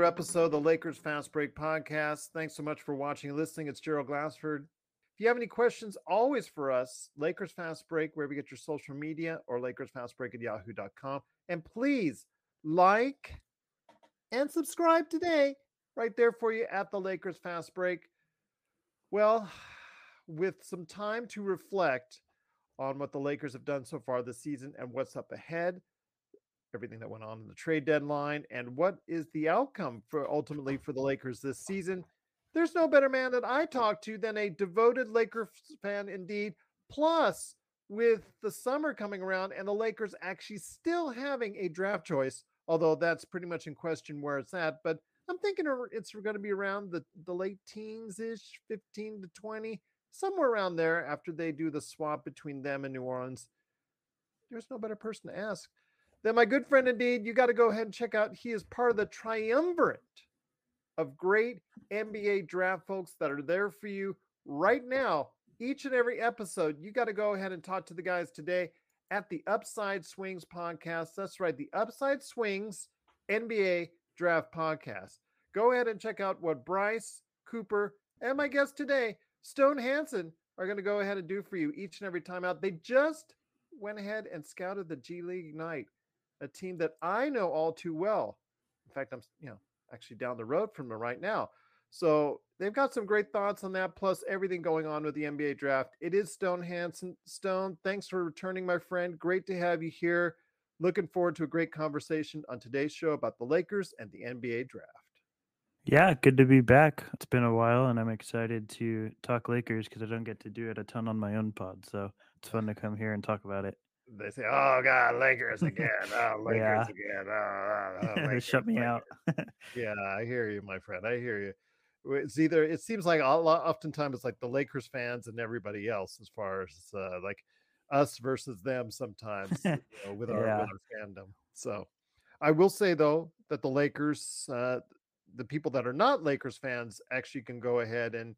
another episode of the Lakers Fast Break podcast. Thanks so much for watching and listening. It's Gerald Glassford. If you have any questions, always for us, Lakers Fast Break, wherever you get your social media, or LakersFastBreak at yahoo.com. And please like and subscribe today, right there for you at the Lakers Fast Break. Well, with some time to reflect on what the Lakers have done so far this season and what's up ahead, everything that went on in the trade deadline, and what is the outcome for ultimately for the Lakers this season. There's no better man that I talk to than a devoted Lakers fan indeed. Plus, with the summer coming around and the Lakers actually still having a draft choice, although that's pretty much in question where it's at. But I'm thinking it's going to be around the, the late teens ish, 15 to 20, somewhere around there after they do the swap between them and New Orleans. There's no better person to ask then my good friend indeed, you got to go ahead and check out. He is part of the triumvirate of great NBA draft folks that are there for you right now. Each and every episode, you got to go ahead and talk to the guys today at the Upside Swings podcast. That's right, the Upside Swings NBA Draft Podcast. Go ahead and check out what Bryce, Cooper, and my guest today, Stone Hansen, are going to go ahead and do for you each and every time out. They just went ahead and scouted the G League Ignite a team that I know all too well. In fact, I'm you know actually down the road from them right now. So they've got some great thoughts on that, plus everything going on with the NBA draft. It is Stone Hansen. Stone, thanks for returning, my friend. Great to have you here. Looking forward to a great conversation on today's show about the Lakers and the NBA draft. Yeah, good to be back. It's been a while, and I'm excited to talk Lakers because I don't get to do it a ton on my own pod. So it's fun to come here and talk about it they say, "Oh God, Lakers again! Oh, Lakers yeah. again! Oh, oh, oh Lakers, shut me Lakers. out." yeah, I hear you, my friend. I hear you. It's either it seems like a lot, oftentimes it's like the Lakers fans and everybody else, as far as uh, like us versus them. Sometimes you know, with, our, yeah. with our fandom. So, I will say though that the Lakers, uh, the people that are not Lakers fans, actually can go ahead and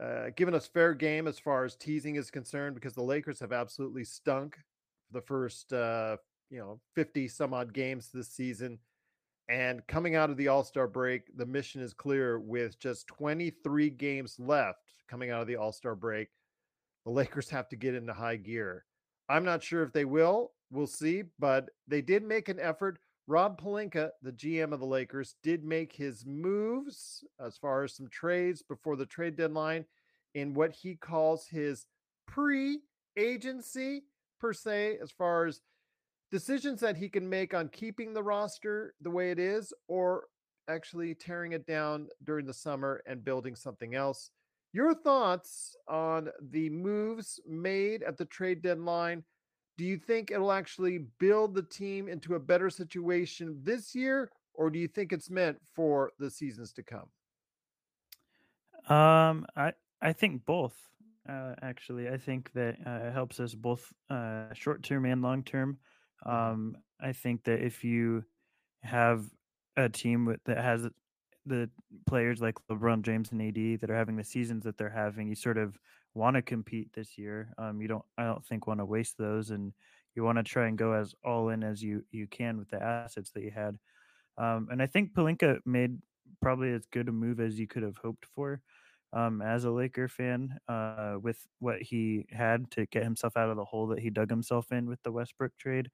uh, given us fair game as far as teasing is concerned because the Lakers have absolutely stunk the first uh, you know 50 some odd games this season. And coming out of the All Star break, the mission is clear with just 23 games left coming out of the All Star break. The Lakers have to get into high gear. I'm not sure if they will. We'll see. But they did make an effort. Rob Pelinka, the GM of the Lakers, did make his moves as far as some trades before the trade deadline in what he calls his pre agency, per se, as far as decisions that he can make on keeping the roster the way it is or actually tearing it down during the summer and building something else. Your thoughts on the moves made at the trade deadline? Do you think it'll actually build the team into a better situation this year, or do you think it's meant for the seasons to come? Um, I I think both. Uh, actually, I think that uh, helps us both uh, short term and long term. Mm-hmm. Um, I think that if you have a team with, that has the players like LeBron James and AD that are having the seasons that they're having, you sort of want to compete this year. Um, you don't, I don't think, want to waste those, and you want to try and go as all in as you you can with the assets that you had. Um, and I think Pelinka made probably as good a move as you could have hoped for um, as a Laker fan uh, with what he had to get himself out of the hole that he dug himself in with the Westbrook trade,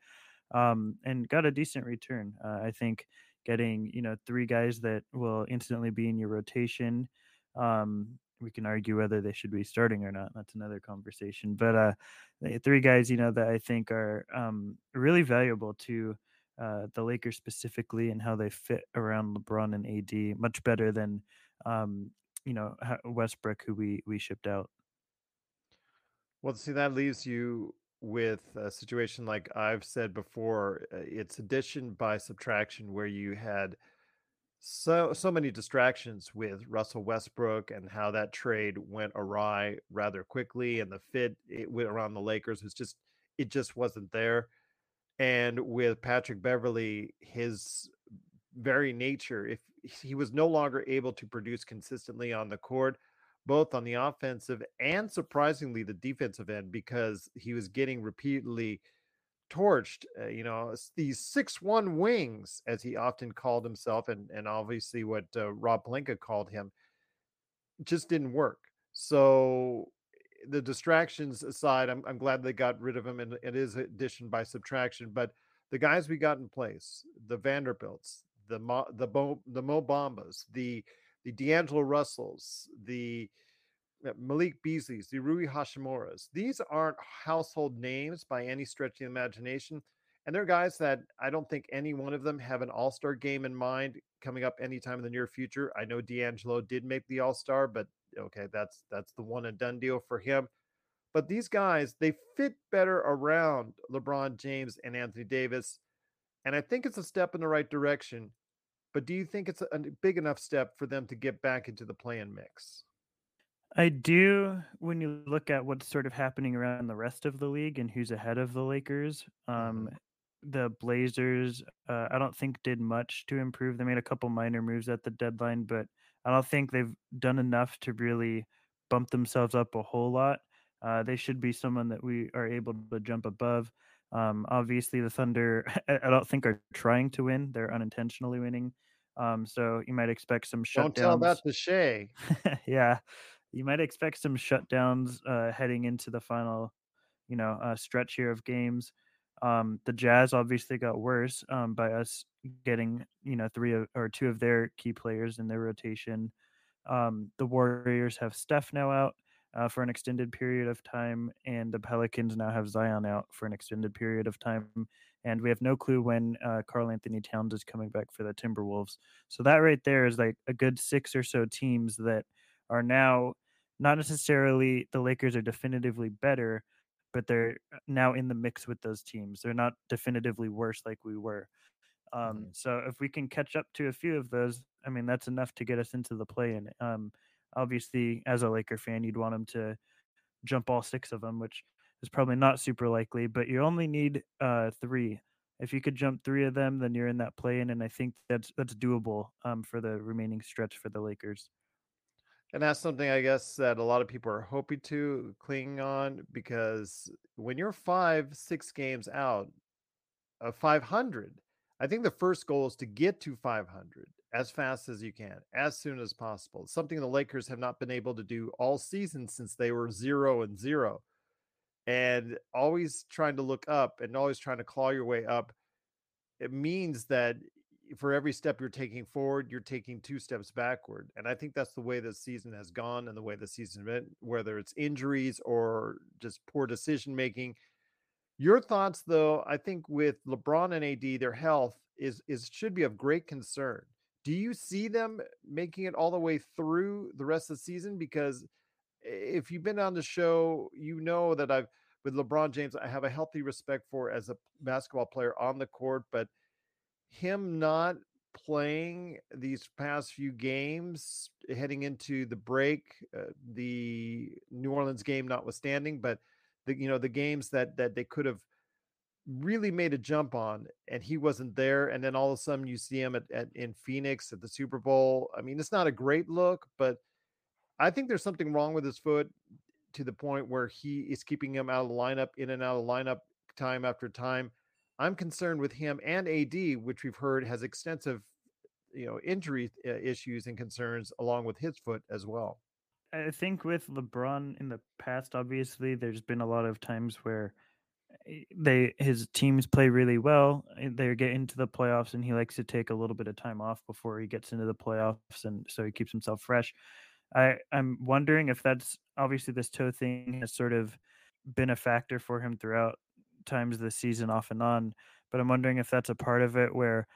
um, and got a decent return. Uh, I think getting you know three guys that will instantly be in your rotation. Um, we can argue whether they should be starting or not. That's another conversation. But uh, three guys, you know, that I think are um, really valuable to uh, the Lakers specifically and how they fit around LeBron and AD much better than um, you know Westbrook, who we we shipped out. Well, see, that leaves you with a situation like I've said before. Uh, it's addition by subtraction, where you had so so many distractions with Russell Westbrook and how that trade went awry rather quickly, and the fit it went around the Lakers was just it just wasn't there. And with Patrick Beverley, his very nature, if he was no longer able to produce consistently on the court, both on the offensive and surprisingly the defensive end, because he was getting repeatedly torched. Uh, you know, these six one wings, as he often called himself, and and obviously what uh, Rob Pelinka called him, just didn't work. So the distractions aside, I'm, I'm glad they got rid of him, and it is addition by subtraction. But the guys we got in place, the Vanderbilts, the Mo, the Mo, the Mo Bambas, the the D'Angelo Russells, the Uh, Malik Beasleys, the Rui Hachimuras. These aren't household names by any stretch of the imagination. And they're guys that I don't think any one of them have an all star game in mind coming up anytime in the near future. I know D'Angelo did make the all star, but okay, that's that's the one and done deal for him. But these guys, they fit better around LeBron James and Anthony Davis. And I think it's a step in the right direction. But do you think it's a big enough step for them to get back into the play-in mix? I do when you look at what's sort of happening around the rest of the league and who's ahead of the Lakers. Um, mm-hmm. The Blazers, uh, I don't think did much to improve. They made a couple minor moves at the deadline, but I don't think they've done enough to really bump themselves up a whole lot. Uh, they should be someone that we are able to jump above. Um, obviously, the Thunder, I don't think are trying to win; they're unintentionally winning. Um, so you might expect some shutdowns. Don't tell that to Shai. yeah, you might expect some shutdowns uh, heading into the final, you know, uh, stretch here of games. Um, the Jazz obviously got worse um, by us getting, you know, three of, or two of their key players in their rotation. Um, the Warriors have Steph now out uh, for an extended period of time, and the Pelicans now have Zion out for an extended period of time. And we have no clue when uh, Karl-Anthony Towns is coming back for the Timberwolves. So that right there is like a good six or so teams that are now not necessarily the Lakers are definitively better, but they're uh, now in the mix with those teams. They're not definitively worse like we were. Um, mm-hmm. So if we can catch up to a few of those, I mean, that's enough to get us into the play. And um, obviously, as a Laker fan, you'd want them to jump all six of them, which is probably not super likely. But you only need uh, three. If you could jump three of them, then you're in that play in, and I think that's that's doable um, for the remaining stretch for the Lakers. And that's something I guess that a lot of people are hoping to cling on because when you're five, six games out of 500, I think the first goal is to get to 500 as fast as you can, as soon as possible. Something the Lakers have not been able to do all season since they were zero and zero. And always trying to look up and always trying to claw your way up. It means that for every step you're taking forward, you're taking two steps backward. And I think that's the way the season has gone and the way the season went, whether it's injuries or just poor decision making. Your thoughts, though, I think with LeBron and AD, their health is is should be of great concern. Do you see them making it all the way through the rest of the season? Because if you've been on the show, you know that I've with LeBron James, I have a healthy respect for as a basketball player on the court, but him not playing these past few games heading into the break, uh, the New Orleans game notwithstanding, but the you know the games that that they could have really made a jump on and he wasn't there and then all of a sudden you see him at, at in Phoenix at the Super Bowl. I mean, it's not a great look, but I think there's something wrong with his foot to the point where he is keeping him out of the lineup in and out of the lineup time after time. I'm concerned with him and AD, which we've heard has extensive you know injury uh, issues and concerns along with his foot as well. I think with LeBron in the past, obviously, there's been a lot of times where eh, they his teams play really well. Eh, they get into the playoffs, and he likes to take a little bit of time off before he gets into the playoffs, and so he keeps himself fresh. I I'm wondering if that's obviously this toe thing has sort of been a factor for him throughout times this season, off and on. But I'm wondering if that's a part of it where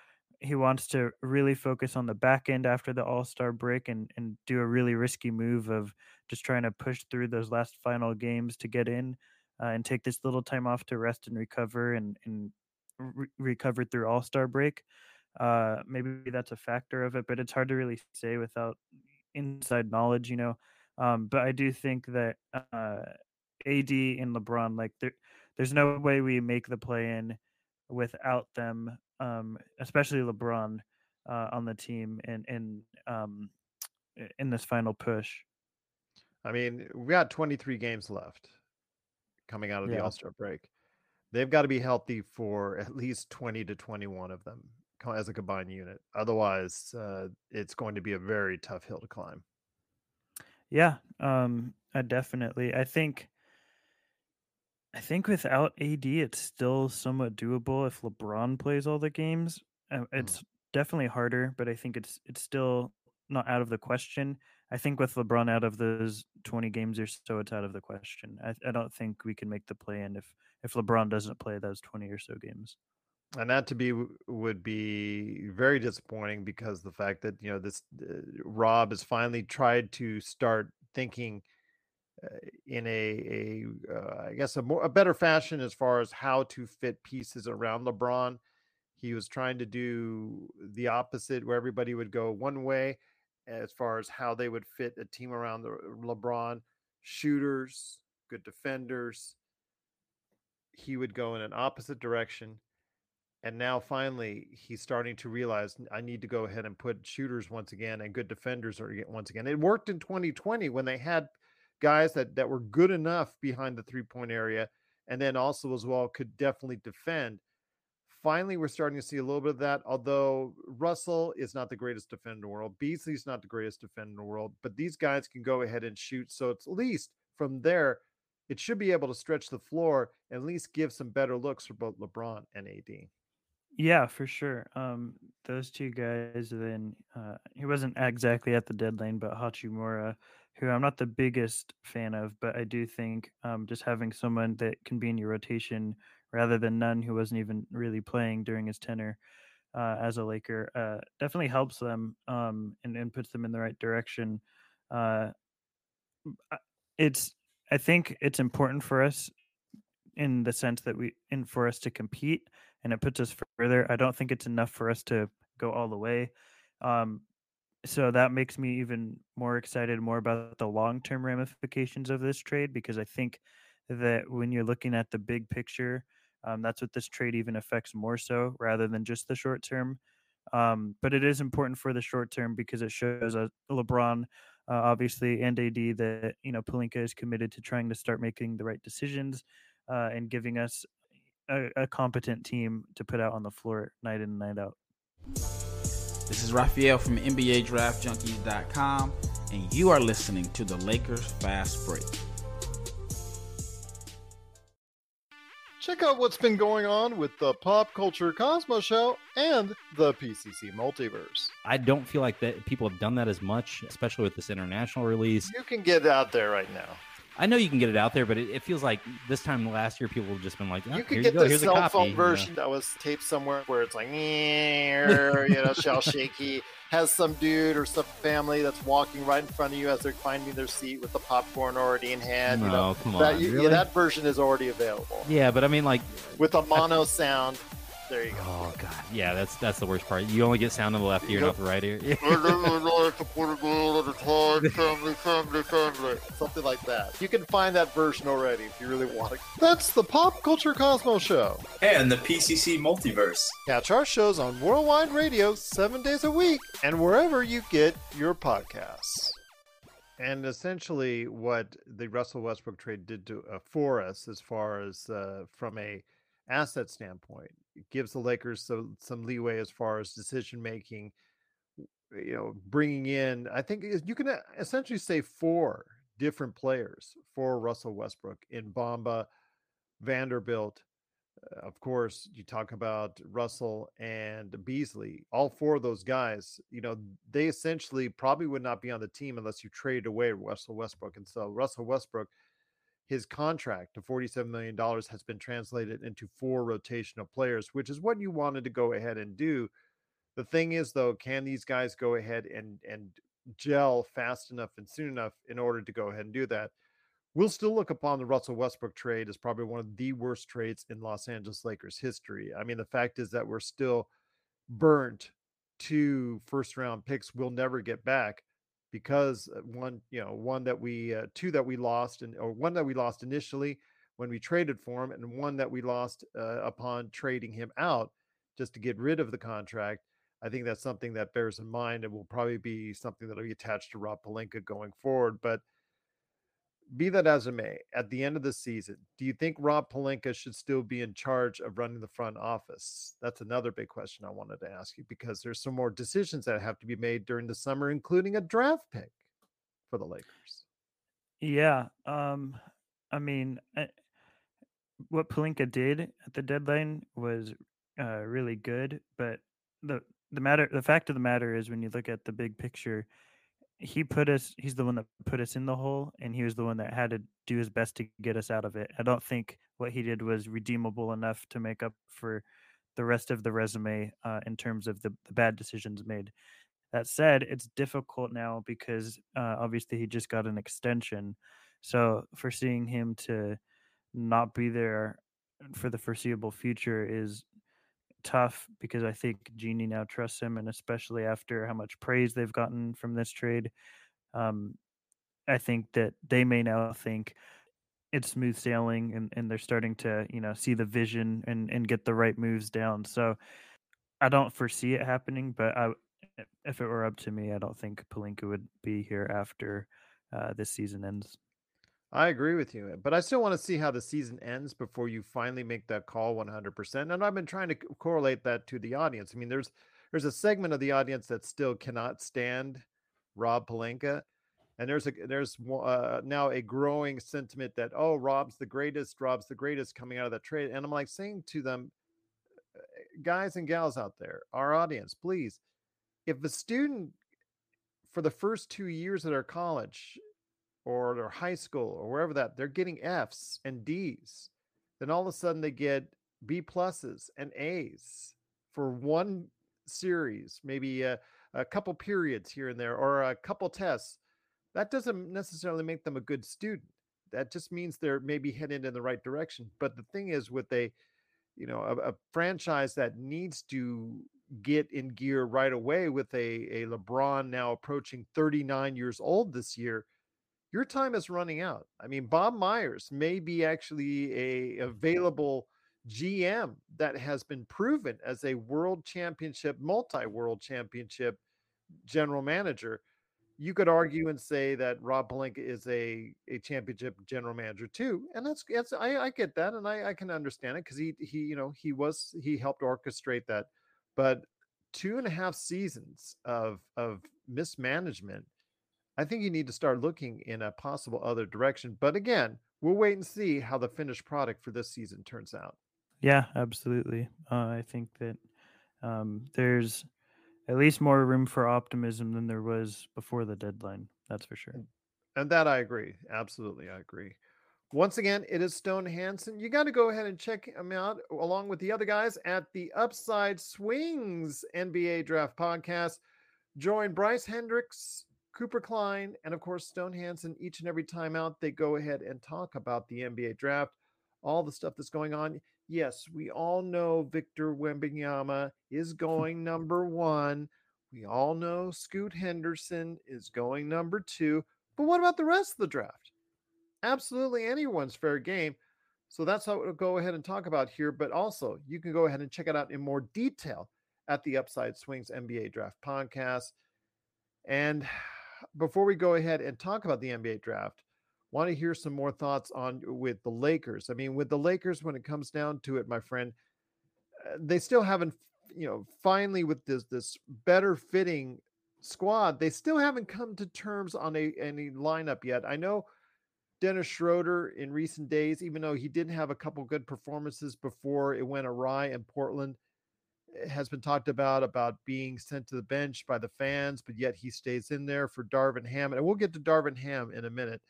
he wants to really focus on the back end after the All Star break and and do a really risky move of just trying to push through those last final games to get in uh, and take this little time off to rest and recover and and re- recover through All Star break. Uh, maybe that's a factor of it, but it's hard to really say without inside knowledge, you know. Um, but I do think that uh, AD and LeBron, like there, there's no way we make the play in without them um, especially LeBron uh, on the team and and um, in this final push. I mean, we got 23 games left coming out of yeah. the All Star break. They've got to be healthy for at least 20 to 21 of them as a combined unit. Otherwise, uh, it's going to be a very tough hill to climb. Yeah, um, uh, definitely. I think I think without AD, it's still somewhat doable if LeBron plays all the games. Uh, mm. It's mm. definitely harder, but I think it's it's still not out of the question. I think with LeBron out of those 20 games or so, it's out of the question. I, I don't think we can make the play in if if LeBron doesn't play those 20 or so games. And that to be would be very disappointing because the fact that you know this uh, Rob has finally tried to start thinking in a, a uh, I guess a more a better fashion as far as how to fit pieces around LeBron. He was trying to do the opposite, where everybody would go one way as far as how they would fit a team around the LeBron. Shooters, good defenders. He would go in an opposite direction. And now finally, he's starting to realize I need to go ahead and put shooters once again and good defenders once again. It worked in 2020 when they had guys that that were good enough behind the three point area, and then also as well could definitely defend. Finally, we're starting to see a little bit of that. Although Russell is not the greatest defender in the world, Beasley's not the greatest defender in the world, but these guys can go ahead and shoot. So it's at least from there, it should be able to stretch the floor and at least give some better looks for both LeBron and AD. Yeah, for sure. Um, those two guys. Then uh, he wasn't exactly at the deadline, but Hachimura who I'm not the biggest fan of, but I do think um, just having someone that can be in your rotation rather than none who wasn't even really playing during his tenure uh, as a Laker uh, definitely helps them um, and, and puts them in the right direction. Uh, it's I think it's important for us in the sense that we in for us to compete and it puts us further. I don't think it's enough for us to go all the way. Um, so that makes me even more excited more about the long-term ramifications of this trade because I think that when you're looking at the big picture, um, that's what this trade even affects more so rather than just the short term. Um, but it is important for the short term because it shows a LeBron, uh, obviously, and AD that you know Pelinka is committed to trying to start making the right decisions uh, and giving us a, a competent team to put out on the floor night in and night out. This is Raphael from NBA Draft Junkies.com, and you are listening to the Lakers Fast Break. Check out what's been going on with the Pop Culture Cosmos Show and the PCC Multiverse. I don't feel like that people have done that as much, especially with this international release. You can get out there right now. I know you can get it out there, but it, it feels like this time last year people have just been like, oh, you can get you the Here's cell phone version that was taped somewhere where it's like, you know, shell shaky. Has some dude or some family that's walking right in front of you as they're finding their seat with the popcorn already in hand. No, you know, come on, that, you, really? yeah, that version is already available. Yeah, but I mean, like with a mono sound there you go. Oh god, yeah, that's that's the worst part. You only get sound in the left ear, yep. not the right ear. family, family, family, something like that. You can find that version already if you really want it. That's the Pop Culture Cosmos Show and the PCC Multiverse. Catch our shows on Worldwide Radio seven days a week and wherever you get your podcasts. And essentially, what the Russell Westbrook trade did to uh, for us, as far as uh, from a asset standpoint, it gives the Lakers some some leeway as far as decision making you know, bringing in, I think you can uh, essentially say four different players for Russell Westbrook in Bamba, Vanderbilt. Uh, of course, you talk about Russell and Beasley. All four of those guys, you know, they essentially probably would not be on the team unless you traded away Russell Westbrook. And so Russell Westbrook, his contract to $47 million has been translated into four rotational players, which is what you wanted to go ahead and do. The thing is, though, can these guys go ahead and and gel fast enough and soon enough in order to go ahead and do that. We'll still look upon the Russell Westbrook trade as probably one of the worst trades in Los Angeles Lakers history. I mean, the fact is that we're still burnt two first round picks we'll never get back because uh, one, you know, one that we, uh, two that we lost, and or one that we lost initially when we traded for him, and one that we lost uh, upon trading him out just to get rid of the contract. I think that's something that bears in mind and will probably be something that'll be attached to Rob Pelinka going forward. But be that as it may, at the end of the season, do you think Rob Pelinka should still be in charge of running the front office? That's another big question I wanted to ask you because there's some more decisions that have to be made during the summer, including a draft pick for the Lakers. Yeah. Um, I mean, I, what Pelinka did at the deadline was uh, really good, but the the matter the fact of the matter is when you look at the big picture he put us he's the one that put us in the hole and he was the one that had to do his best to get us out of it. I don't think what he did was redeemable enough to make up for the rest of the resume uh, in terms of the, the bad decisions made. That said it's difficult now because uh, obviously he just got an extension. So for seeing him to not be there for the foreseeable future is tough because I think Jeanie now trusts him, and especially after how much praise they've gotten from this trade, um, I think that they may now think it's smooth sailing, and, and they're starting to you know see the vision and and get the right moves down. So I don't foresee it happening, but I, if it were up to me, I don't think Pelinka would be here after uh, this season ends. I agree with you, but I still want to see how the season ends before you finally make that call 100%. And I've been trying to correlate that to the audience. I mean, there's there's a segment of the audience that still cannot stand Rob Pelinka, and there's a there's uh, now a growing sentiment that oh Rob's the greatest, Rob's the greatest coming out of that trade. And I'm like saying to them, uh, guys and gals out there, our audience, please, if a student for the first two years at our college or their high school or wherever that they're getting F's and D's. Then all of a sudden they get B pluses and A's for one series, maybe a, a couple periods here and there, or a couple tests. That doesn't necessarily make them a good student. That just means they're maybe headed in the right direction. But the thing is, with a you know a, a franchise that needs to get in gear right away with a, a LeBron now approaching 39 years old this year, your time is running out. I mean, Bob Myers may be actually a available GM that has been proven as a world championship, multi-world championship general manager. You could argue and say that Rob Pelinka is a, a championship general manager too, and that's that's I, I get that and I, I can understand it because he he you know he was he helped orchestrate that, but two and a half seasons of of mismanagement I think you need to start looking in a possible other direction. But again, we'll wait and see how the finished product for this season turns out. Yeah, absolutely. Uh, I think that um, there's at least more room for optimism than there was before the deadline. That's for sure. And that I agree. Absolutely, I agree. Once again, it is Stone Hansen. You got to go ahead and check him out along with the other guys at the Upside Swings NBA Draft Podcast. Join Bryce Hendricks, Cooper Klein, and of course, Stone Hansen, each and every time out, they go ahead and talk about the NBA draft, all the stuff that's going on. Yes, we all know Victor Wembanyama is going number one. We all know Scoot Henderson is going number two. But what about the rest of the draft? Absolutely anyone's fair game. So that's what we'll go ahead and talk about here. But also, you can go ahead and check it out in more detail at the Upside Swings NBA Draft Podcast. And before we go ahead and talk about the NBA draft, want to hear some more thoughts on with the Lakers. I mean, with the Lakers, when it comes down to it, my friend, uh, they still haven't, you know, finally with this this better fitting squad, they still haven't come to terms on a any lineup yet. I know Dennis Schroeder in recent days, even though he didn't have a couple good performances before it went awry in Portland, has been talked about about being sent to the bench by the fans, but yet he stays in there for Darvin Ham. And we'll get to Darvin Ham in a minute.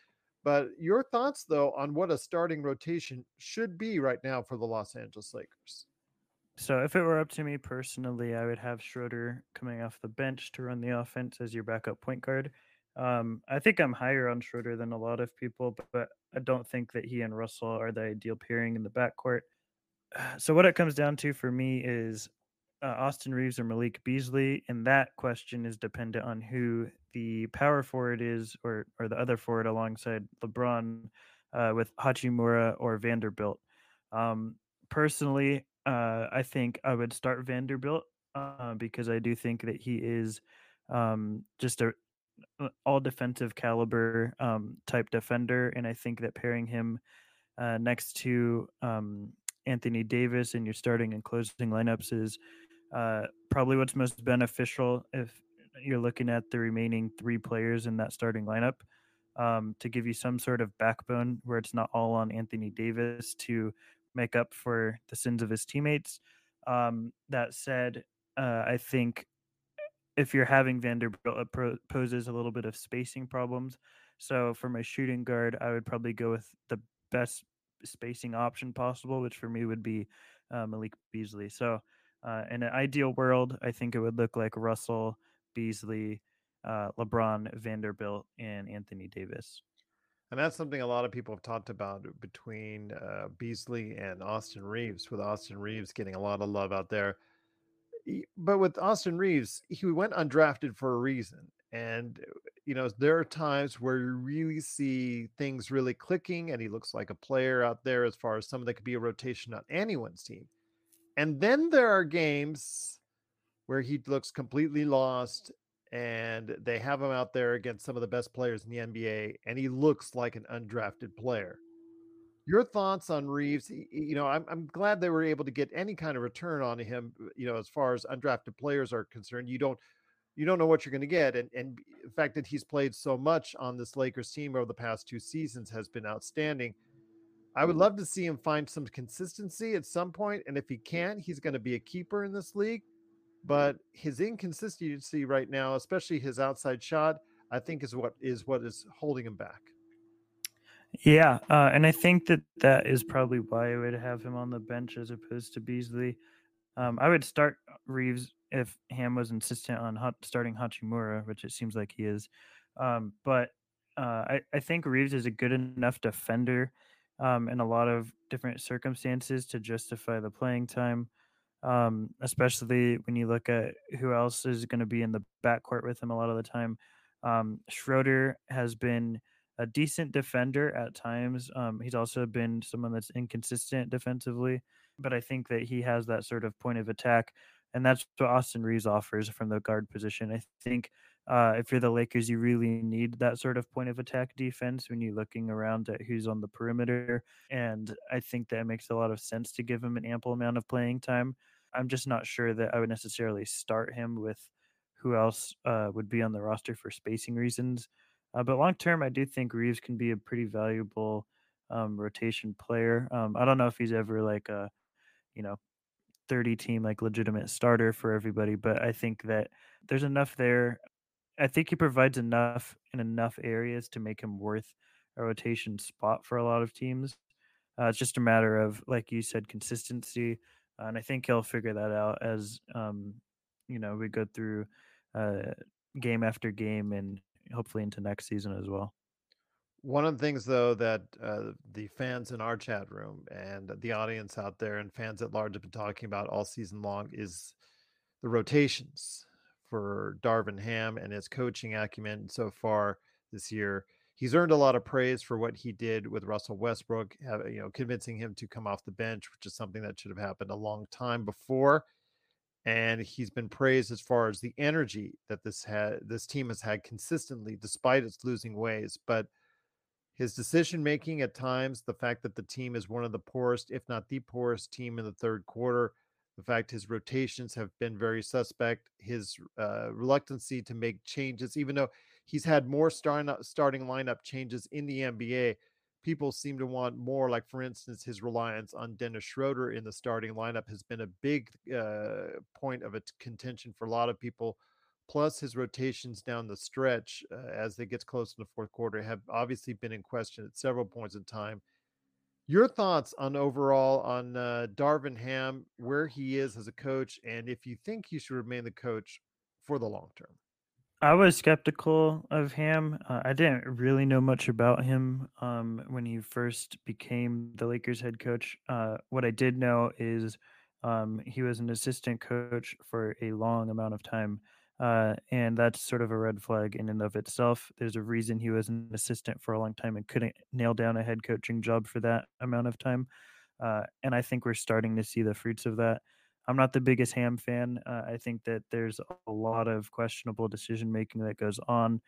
But your thoughts, though, on what a starting rotation should be right now for the Los Angeles Lakers? So if it were up to me personally, I would have Schroeder coming off the bench to run the offense as your backup point guard. Um, I think I'm higher on Schroeder than a lot of people, but, but I don't think that he and Russell are the ideal pairing in the backcourt. So what it comes down to for me is uh, Austin Reaves or Malik Beasley, and that question is dependent on who the power forward is, or or the other forward alongside LeBron, uh, with Hachimura or Vanderbilt. Um, personally, uh, I think I would start Vanderbilt uh, because I do think that he is um, just a uh, all defensive caliber um, type defender, and I think that pairing him uh, next to um, Anthony Davis in your starting and closing lineups is uh, probably what's most beneficial if you're looking at the remaining three players in that starting lineup um, to give you some sort of backbone where it's not all on Anthony Davis to make up for the sins of his teammates. Um, that said, uh, I think if you're having Vanderbilt, it poses a little bit of spacing problems. So for my shooting guard, I would probably go with the best spacing option possible, which for me would be uh, Malik Beasley. So uh, in an ideal world, I think it would look like Russell, Beasley, uh, LeBron, Vanderbilt, and Anthony Davis. And that's something a lot of people have talked about between uh, Beasley and Austin Reaves, with Austin Reaves getting a lot of love out there. But with Austin Reaves, he went undrafted for a reason. And, you know, there are times where you really see things really clicking, and he looks like a player out there as far as someone that could be a rotation on anyone's team. And then there are games where he looks completely lost and they have him out there against some of the best players in the NBA, and he looks like an undrafted player. Your thoughts on Reaves? You know, I'm, I'm glad they were able to get any kind of return on him. Uh, you know, as far as undrafted players are concerned, you don't you don't know what you're going to get, and and the fact that he's played so much on this Lakers team over the past two seasons has been outstanding. I would love to see him find some consistency at some point, and if he can't, he's going to be a keeper in this league. But his inconsistency right now, especially his outside shot, I think is what is what is holding him back. Yeah, uh, and I think that that is probably why I would have him on the bench as opposed to Beasley. Um, I would start Reaves if Ham was insistent on hot, starting Hachimura, which it seems like he is. Um, but uh, I, I think Reaves is a good enough defender um, in a lot of different circumstances to justify the playing time. Um, especially when you look at who else is going to be in the backcourt with him a lot of the time. Um, Schroeder has been a decent defender at times. Um, he's also been someone that's inconsistent defensively, but I think that he has that sort of point of attack, and that's what Austin Reaves offers from the guard position. I think uh, if you're the Lakers, you really need that sort of point of attack defense when you're looking around at who's on the perimeter. And I think that makes a lot of sense to give him an ample amount of playing time. I'm just not sure that I would necessarily start him with who else uh, would be on the roster for spacing reasons. Uh, but long term, I do think Reaves can be a pretty valuable um, rotation player. Um, I don't know if he's ever like a, you know, 30 team like legitimate starter for everybody, but I think that there's enough there I think he provides enough in enough areas to make him worth a rotation spot for a lot of teams. Uh, it's just a matter of, like you said, consistency, uh, and I think he'll figure that out as um, you know we go through uh, game after game and hopefully into next season as well. One of the things, though, that uh, the fans in our chat room and the audience out there and fans at large have been talking about all season long is the rotations for Darvin Ham and his coaching acumen so far this year. He's earned a lot of praise for what he did with Russell Westbrook, you know, convincing him to come off the bench, which is something that should have happened a long time before. And he's been praised as far as the energy that this had this team has had consistently, despite its losing ways. But his decision making at times, the fact that the team is one of the poorest, if not the poorest team in the third quarter, the fact his rotations have been very suspect, his uh, reluctancy to make changes, even though he's had more starting starting lineup changes in the NBA. People seem to want more, like for instance, his reliance on Dennis Schroeder in the starting lineup has been a big uh, point of contention for a lot of people. Plus, his rotations down the stretch uh, as they get close in the fourth quarter have obviously been in question at several points in time. Your thoughts on overall on uh, Darvin Ham, where he is as a coach, and if you think he should remain the coach for the long term? I was skeptical of Ham. Uh, I didn't really know much about him um, when he first became the Lakers head coach. Uh, what I did know is um, he was an assistant coach for a long amount of time. Uh, and that's sort of a red flag in and of itself. There's a reason he was an assistant for a long time and couldn't nail down a head coaching job for that amount of time. Uh, and I think we're starting to see the fruits of that. I'm not the biggest Ham fan. Uh, I think that there's a lot of questionable decision making that goes on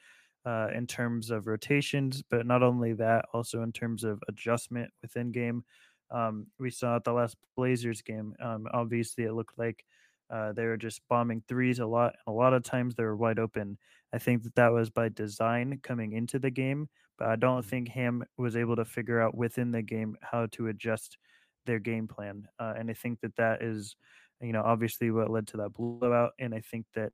uh, in terms of rotations, but not only that, also in terms of adjustment within game. Um, we saw at the last Blazers game, um, obviously, it looked like uh, they were just bombing threes a lot. A lot of times they were wide open. I think that that was by design coming into the game, but I don't mm-hmm. think Ham was able to figure out within the game how to adjust their game plan. Uh, and I think that that is, you know, obviously what led to that blowout. And I think that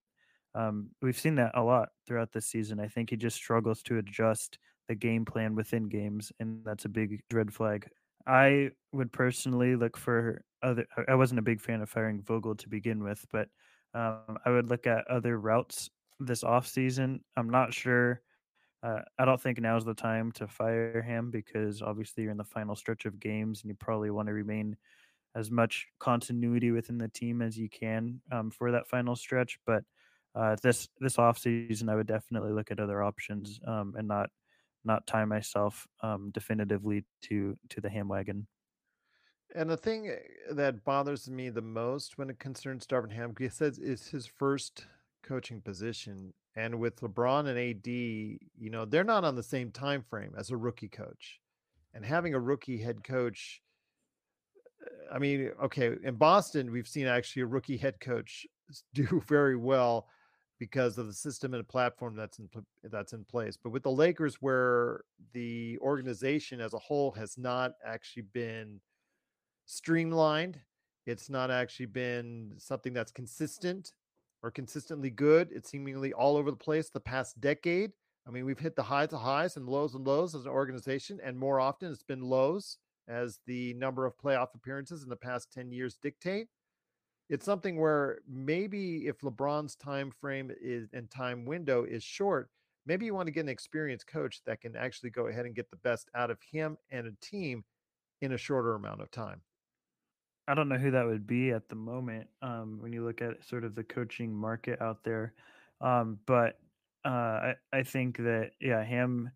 um, we've seen that a lot throughout the season. I think he just struggles to adjust the game plan within games, and that's a big red flag. I would personally look for other. I wasn't a big fan of firing Vogel to begin with, but um, I would look at other routes this off season. I'm not sure. Uh, I don't think now's the time to fire him because obviously you're in the final stretch of games and you probably want to remain as much continuity within the team as you can um, for that final stretch. But uh, this this off season, I would definitely look at other options um, and not not tie myself um, definitively to to the ham wagon. And the thing eh, that bothers me the most when it concerns Darvin Ham, he says is his first coaching position. And with LeBron and AD, you know, they're not on the same time frame as a rookie coach. And having a rookie head coach, eh, I mean, okay, in Boston, we've seen actually a rookie head coach do very well because of the system and platform that's in that's in place. But with the Lakers, where the organization as a whole has not actually been streamlined, it's not actually been something that's consistent or consistently good. It's seemingly all over the place the past decade. I mean, we've hit the highs of highs and lows and lows as an organization, and more often it's been lows as the number of playoff appearances in the past 10 years dictate it's something where maybe if LeBron's time frame is and time window is short, maybe you want to get an experienced coach that can actually go ahead and get the best out of him and a team in a shorter amount of time. I don't know who that would be at the moment um, when you look at sort of the coaching market out there. Um, but uh, I, I think that, yeah, Ham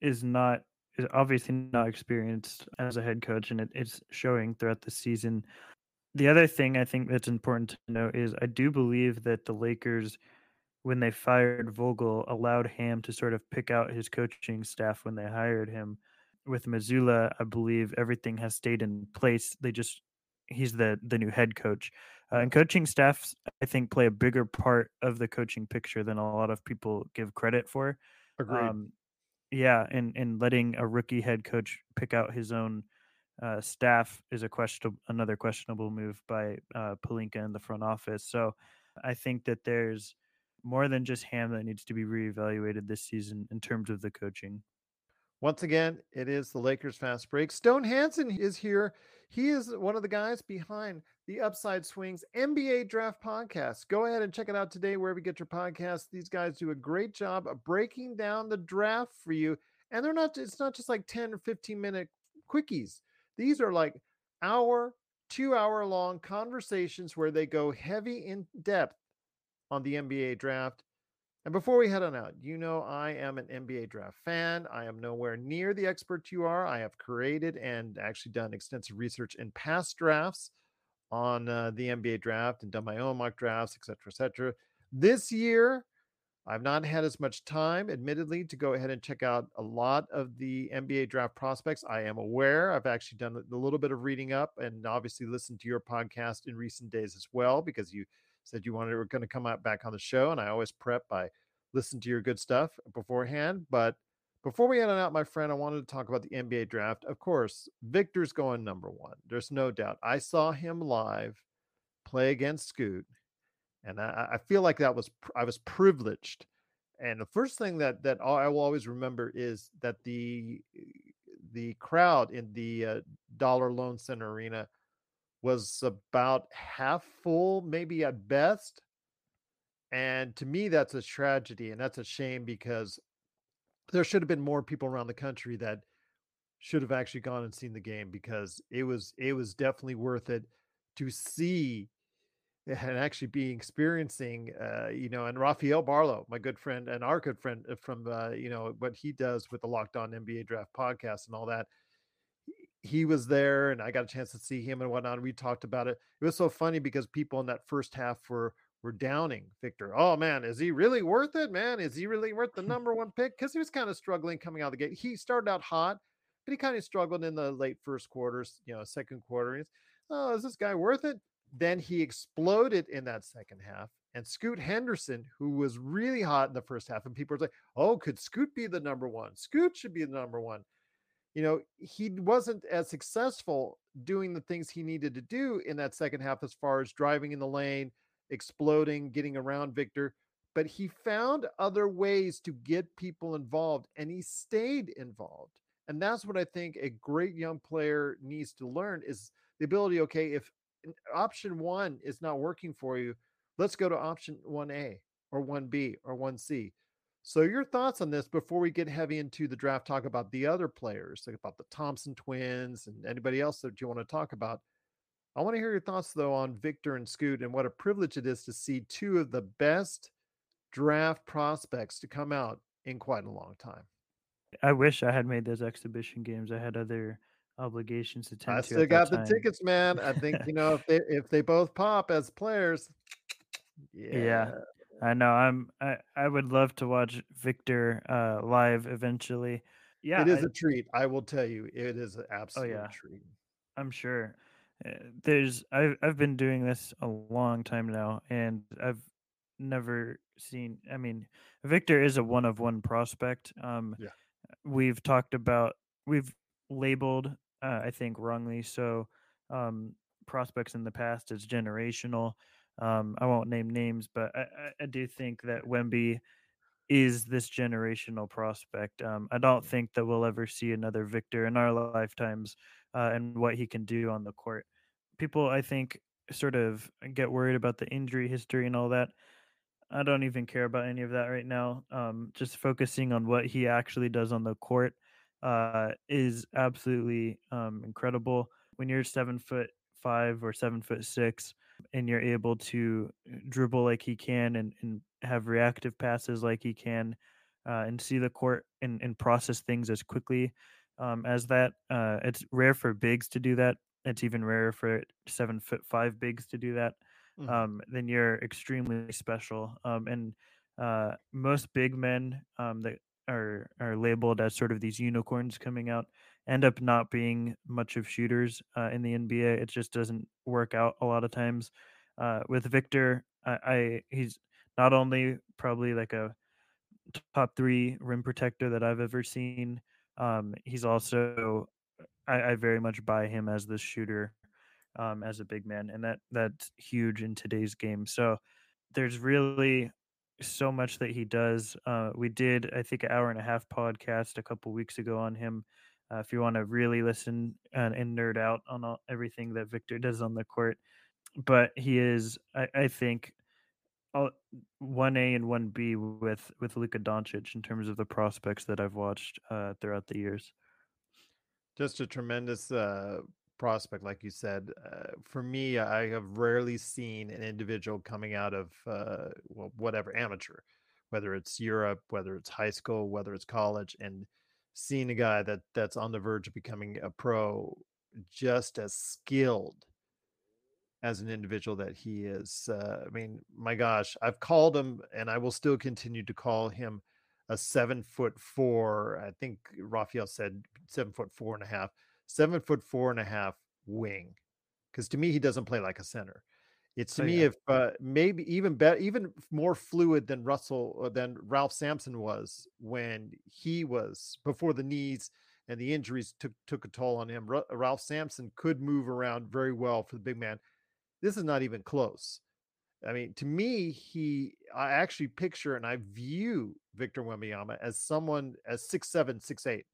is not, is obviously not experienced as a head coach, and it, it's showing throughout the season the other thing I think that's important to note is I do believe that the Lakers, when they fired Vogel, allowed Ham to sort of pick out his coaching staff when they hired him. With Mazzulla, I believe everything has stayed in place. They just he's the the new head coach, uh, and coaching staffs I think play a bigger part of the coaching picture than a lot of people give credit for. Agreed. Um, yeah, and and letting a rookie head coach pick out his own uh, staff is a question, another questionable move by uh, Pelinka in the front office. So I think that there's more than just Ham that needs to be reevaluated this season in terms of the coaching. Once again, it is the Lakers fast break. Stone Hansen is here. He is one of the guys behind the Upside Swings NBA Draft Podcast. Go ahead and check it out today wherever you get your podcast. These guys do a great job of breaking down the draft for you. And they're not, it's not just like 10 or 15 minute quickies. These are like hour, two hour long conversations where they go heavy in depth on the NBA draft. And before we head on out, you know I am an NBA draft fan. I am nowhere near the expert you are. I have created and actually done extensive research in past drafts on uh, the NBA draft and done my own mock drafts, et cetera, et cetera. This year, I've not had as much time, admittedly, to go ahead and check out a lot of the NBA draft prospects. I am aware. I've actually done a little bit of reading up and obviously listened to your podcast in recent days as well, because you said you wanted were going to come out back on the show. And I always prep by listening to your good stuff beforehand. But before we end on out, my friend, I wanted to talk about the NBA draft. Of course, Victor's going number one. There's no doubt. I saw him live play against Scoot and I, I feel like that was I was privileged. And the first thing that that I will always remember is that the the crowd in the uh, Dollar Loan Center Arena was about half full, maybe at best. And to me, that's a tragedy and that's a shame because there should have been more people around the country that should have actually gone and seen the game because it was it was definitely worth it to see and actually be experiencing, uh, you know, and Rafael Barlowe my good friend and our good friend uh, from, uh, you know, what he does with the Locked On NBA Draft podcast and all that. He was there, and I got a chance to see him and whatnot. We talked about it. It was so funny because people in that first half were were downing Victor. Oh man, is he really worth it? Man, is he really worth the number one pick? Because he was kind of struggling coming out of the gate. He started out hot, but he kind of struggled in the late first quarters, you know, second quarter. oh, is this guy worth it? Then he exploded in that second half. And Scoot Henderson, who was really hot in the first half, and people were like, oh, could Scoot be the number one? Scoot should be the number one. You know, he wasn't as successful doing the things he needed to do in that second half as far as driving in the lane, exploding, getting around Victor. But he found other ways to get people involved and he stayed involved. And that's what I think a great young player needs to learn is the ability, okay, if option one is not working for you, let's go to option 1A or 1B or 1C. So, your thoughts on this before we get heavy into the draft talk about the other players, like about the Thompson twins and anybody else that you want to talk about. I want to hear your thoughts, though, on Victor and Scoot and what a privilege it is to see two of the best draft prospects to come out in quite a long time. I wish I had made those exhibition games. I had other obligations to tend I to. still got the time. tickets, man. I think you know if they if they both pop as players. Yeah. yeah. I know. I'm. I, I would love to watch Victor uh, live eventually. Yeah, it is I, a treat. I will tell you, it is an absolute oh, yeah. treat. I'm sure. Uh, there's. I've I've been doing this a long time now, and I've never seen. I mean, Victor is a one of one prospect. Um, yeah. We've talked about. We've labeled uh, I think wrongly so. Um, prospects in the past as generational. Um, I won't name names, but I, I, do think that Wemby is this generational prospect. Um, I don't think that we'll ever see another Victor in our lifetimes uh, and what he can do on the court. People, I think, sort of get worried about the injury history and all that. I don't even care about any of that right now. Um, just focusing on what he actually does on the court uh, is absolutely um, incredible. When you're seven foot five or seven foot six, and you're able to uh, dribble like he can and, and have reactive passes like he can, uh, and see the court and, and process things as quickly um, as that. Uh, it's rare for bigs to do that. It's even rarer for seven foot five bigs to do that. Mm-hmm. Um, then you're extremely special. Um, and uh, most big men um, that are are labeled as sort of these unicorns coming out end up not being much of shooters uh, in the NBA. It just doesn't work out a lot of times. Uh, with Victor, I, I, he's not only probably like a top three rim protector that I've ever seen. Um, he's also I, I, very much buy him as the shooter um, as a big man, and that that's huge in today's game. So there's really so much that he does. Uh, we did, I think, an hour and a half podcast a couple weeks ago on him. Uh, if you want to really listen and, and nerd out on all, everything that Victor does on the court, but he is, I, I think, one A and one B with with Luka Doncic in terms of the prospects that I've watched uh, throughout the years. Just a tremendous uh, prospect, like you said. Uh, for me, I have rarely seen an individual coming out of uh, well, whatever amateur, whether it's Europe, whether it's high school, whether it's college, and seeing a guy that that's on the verge of becoming a pro, just as skilled as an individual that he is. Uh, I mean, my gosh, I've called him, and I will still continue to call him a seven foot four. I think Raphael said seven foot four and a half, seven foot four and a half wing. Because to me, he doesn't play like a center. It's to me yeah. if uh, maybe even better, even more fluid than Russell uh, than Ralph Sampson was when he was before the knees and the injuries took took a toll on him. Ru- Ralph Sampson could move around very well for the big man. This is not even close. I mean, to me, he I actually picture and I view Victor Wembanyama as someone as six seven, six eight.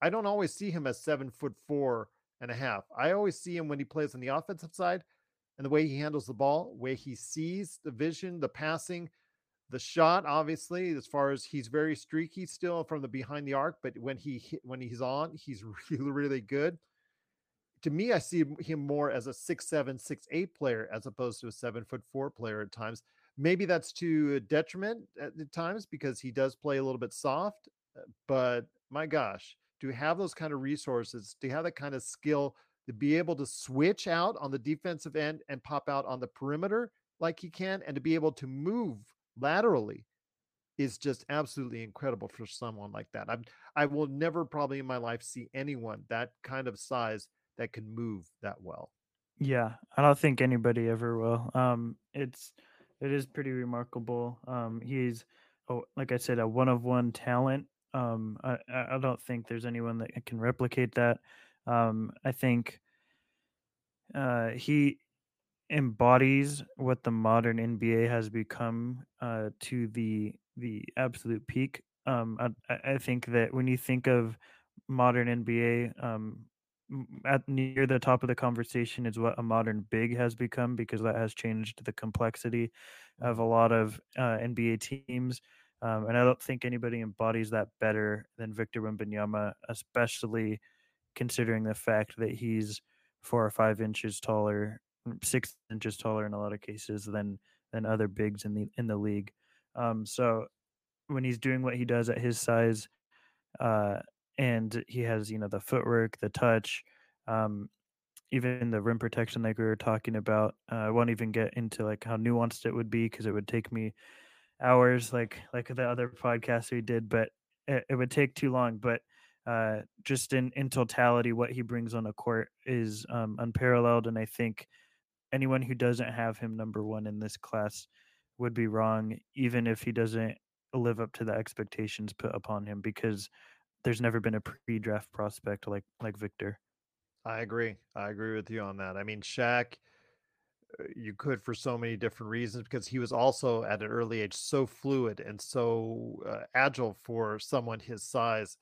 I don't always see him as seven foot four and a half. I always see him when he plays on the offensive side and the way he handles the ball, way he sees the vision, the passing, the shot. Obviously, as far as he's very streaky still from the behind the arc, but when he when he's on, he's really really good. To me, I see him more as a six seven, six eight player as opposed to a seven foot four player at times. Maybe that's to detriment at times because he does play a little bit soft. uh, But my gosh, to have those kind of resources, to have that kind of skill, to be able to switch out on the defensive end and pop out on the perimeter like he can, and to be able to move laterally is just absolutely incredible for someone like that. I'm I will never probably in my life see anyone that kind of size that can move that well. Yeah, I don't think anybody ever will. Um, it's it is pretty remarkable. Um, he's oh, like I said, a one of one talent. Um, I I I don't think there's anyone that can replicate that. Um, I think uh, he embodies what the modern NBA has become uh, to the the absolute peak. Um, I, I think that when you think of modern NBA, um, at near the top of the conversation is what a modern big has become because that has changed the complexity of a lot of uh, NBA teams. Um, and I don't think anybody embodies that better than Victor Wembanyama, especially considering the fact that he's four or five inches taller, mm, six inches taller in a lot of cases than than other bigs in the in the league. Um, so when he's doing what he does at his size, uh, and he has you know the footwork, the touch, um, even the rim protection like we were talking about. Uh, I won't even get into like how nuanced it would be because it would take me hours, like like the other podcast we did, but it, it would take too long. But uh, just in in totality, what he brings on a court is um, unparalleled, and I think anyone who doesn't have him number one in this class would be wrong, even if he doesn't live up to the expectations put upon him, because there's never been a pre-draft prospect like like Victor. I agree. I agree with you on that. I mean, Shaq, uh, you could for so many different reasons because he was also at an early age so fluid and so uh, agile for someone his size,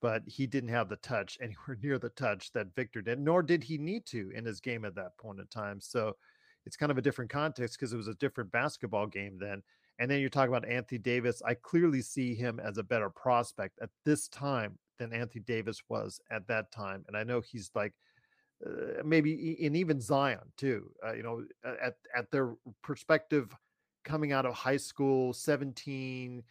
but he didn't have the touch anywhere near the touch that Victor did, nor did he need to in his game at that point in time. So it's kind of a different context because it was a different basketball game then. And then you're talking about Anthony Davis. I clearly see him as a better prospect at this time than Anthony Davis was at that time. And I know he's like uh, maybe and even Zion too. Uh, you know, at at their perspective, coming out of high school, seventeen,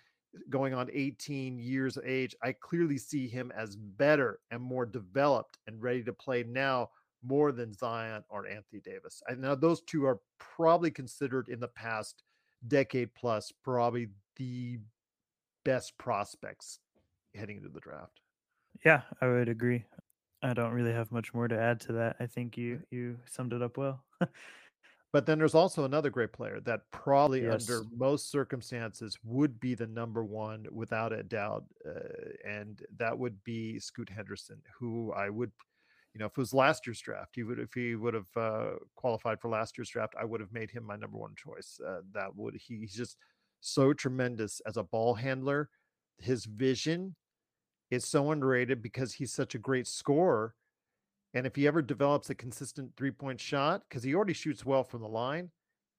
going on eighteen years of age, I clearly see him as better and more developed and ready to play now more than Zion or Anthony Davis. I know those two are probably considered in the past decade plus probably the best prospects heading into the draft. Yeah, I would agree. I don't really have much more to add to that. I think you you summed it up well. But then there's also another great player that probably Yes. under most circumstances would be the number one without a doubt. Uh, and that would be Scoot Henderson, who I would, you know, if it was last year's draft, he would, if he would have uh, qualified for last year's draft, I would have made him my number one choice. Uh, that would, he, he's just so tremendous as a ball handler. His vision is so underrated because he's such a great scorer. And if he ever develops a consistent three point shot, because he already shoots well from the line,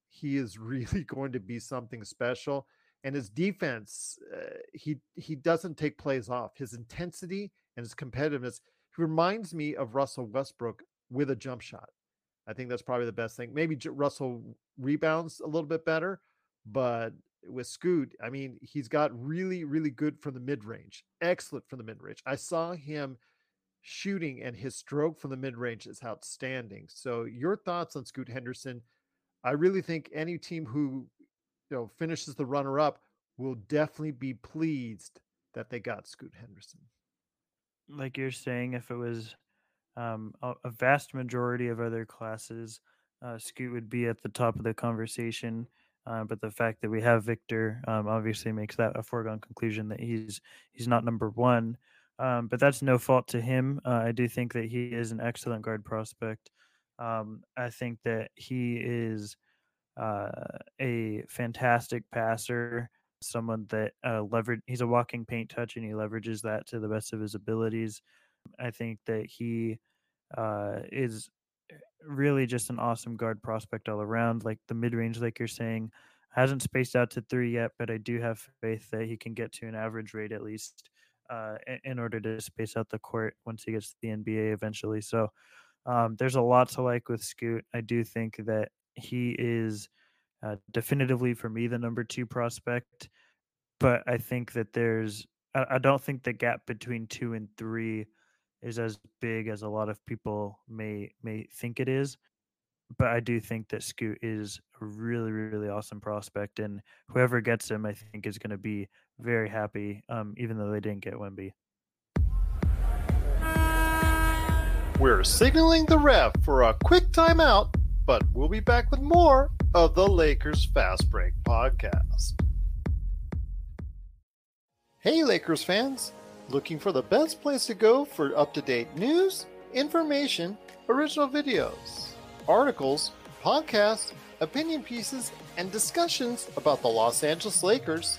he is really going to be something special. And his defense, uh, he he doesn't take plays off. His intensity and his competitiveness, he reminds me of Russell Westbrook with a jump shot. I think that's probably the best thing. Maybe Russell rebounds a little bit better, but with Scoot, I mean, he's got really, really good from the mid range, excellent from the mid range. I saw him shooting and his stroke from the mid range is outstanding. So, your thoughts on Scoot Henderson? I really think any team who you know finishes the runner up will definitely be pleased that they got Scoot Henderson. Like you're saying, if it was um, a, vast majority of other classes, uh, Scoot would be at the top of the conversation. Uh, but the fact that we have Victor um, obviously makes that a foregone conclusion that he's he's not number one. Um, but that's no fault to him. Uh, I do think that he is an excellent guard prospect. Um, I think that he is uh, a fantastic passer, someone that uh, leverage. He's a walking paint touch, and he leverages that to the best of his abilities. I think that he uh, is really just an awesome guard prospect all around. Like the mid range, like you're saying, hasn't spaced out to three yet, but I do have faith that he can get to an average rate at least uh, in order to space out the court once he gets to the NBA eventually. So um, there's a lot to like with Scoot. I do think that he is uh, definitively for me the number two prospect, but I think that there's I, I don't think the gap between two and three is as big as a lot of people may may think it is. But I do think that Scoot is a really, really awesome prospect, and whoever gets him, I think, is going to be very happy. Um, even though they didn't get Wemby. We're signaling the ref for a quick timeout, but we'll be back with more of the Lakers Fast Break podcast. Hey, Lakers fans! Looking for the best place to go for up to date news, information, original videos, articles, podcasts, opinion pieces, and discussions about the Los Angeles Lakers?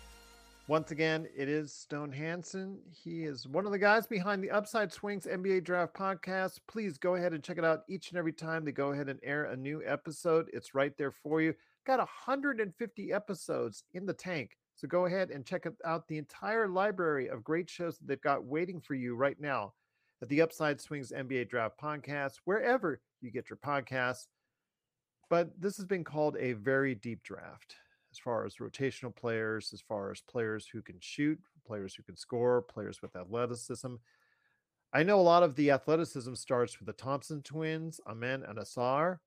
Once again, it is Stone Hansen. He is one of the guys behind the Upside Swings NBA Draft podcast. Please go ahead and check it out each and every time they go ahead and air a new episode. It's right there for you. Got 150 episodes in the tank. So go ahead and check out the entire library of great shows that they've got waiting for you right now at the Upside Swings NBA Draft podcast, wherever you get your podcasts. But this has been called a very deep draft as far as rotational players, as far as players who can shoot, players who can score, players with athleticism. I know a lot of the athleticism starts with the Thompson twins, Amen and Ausar.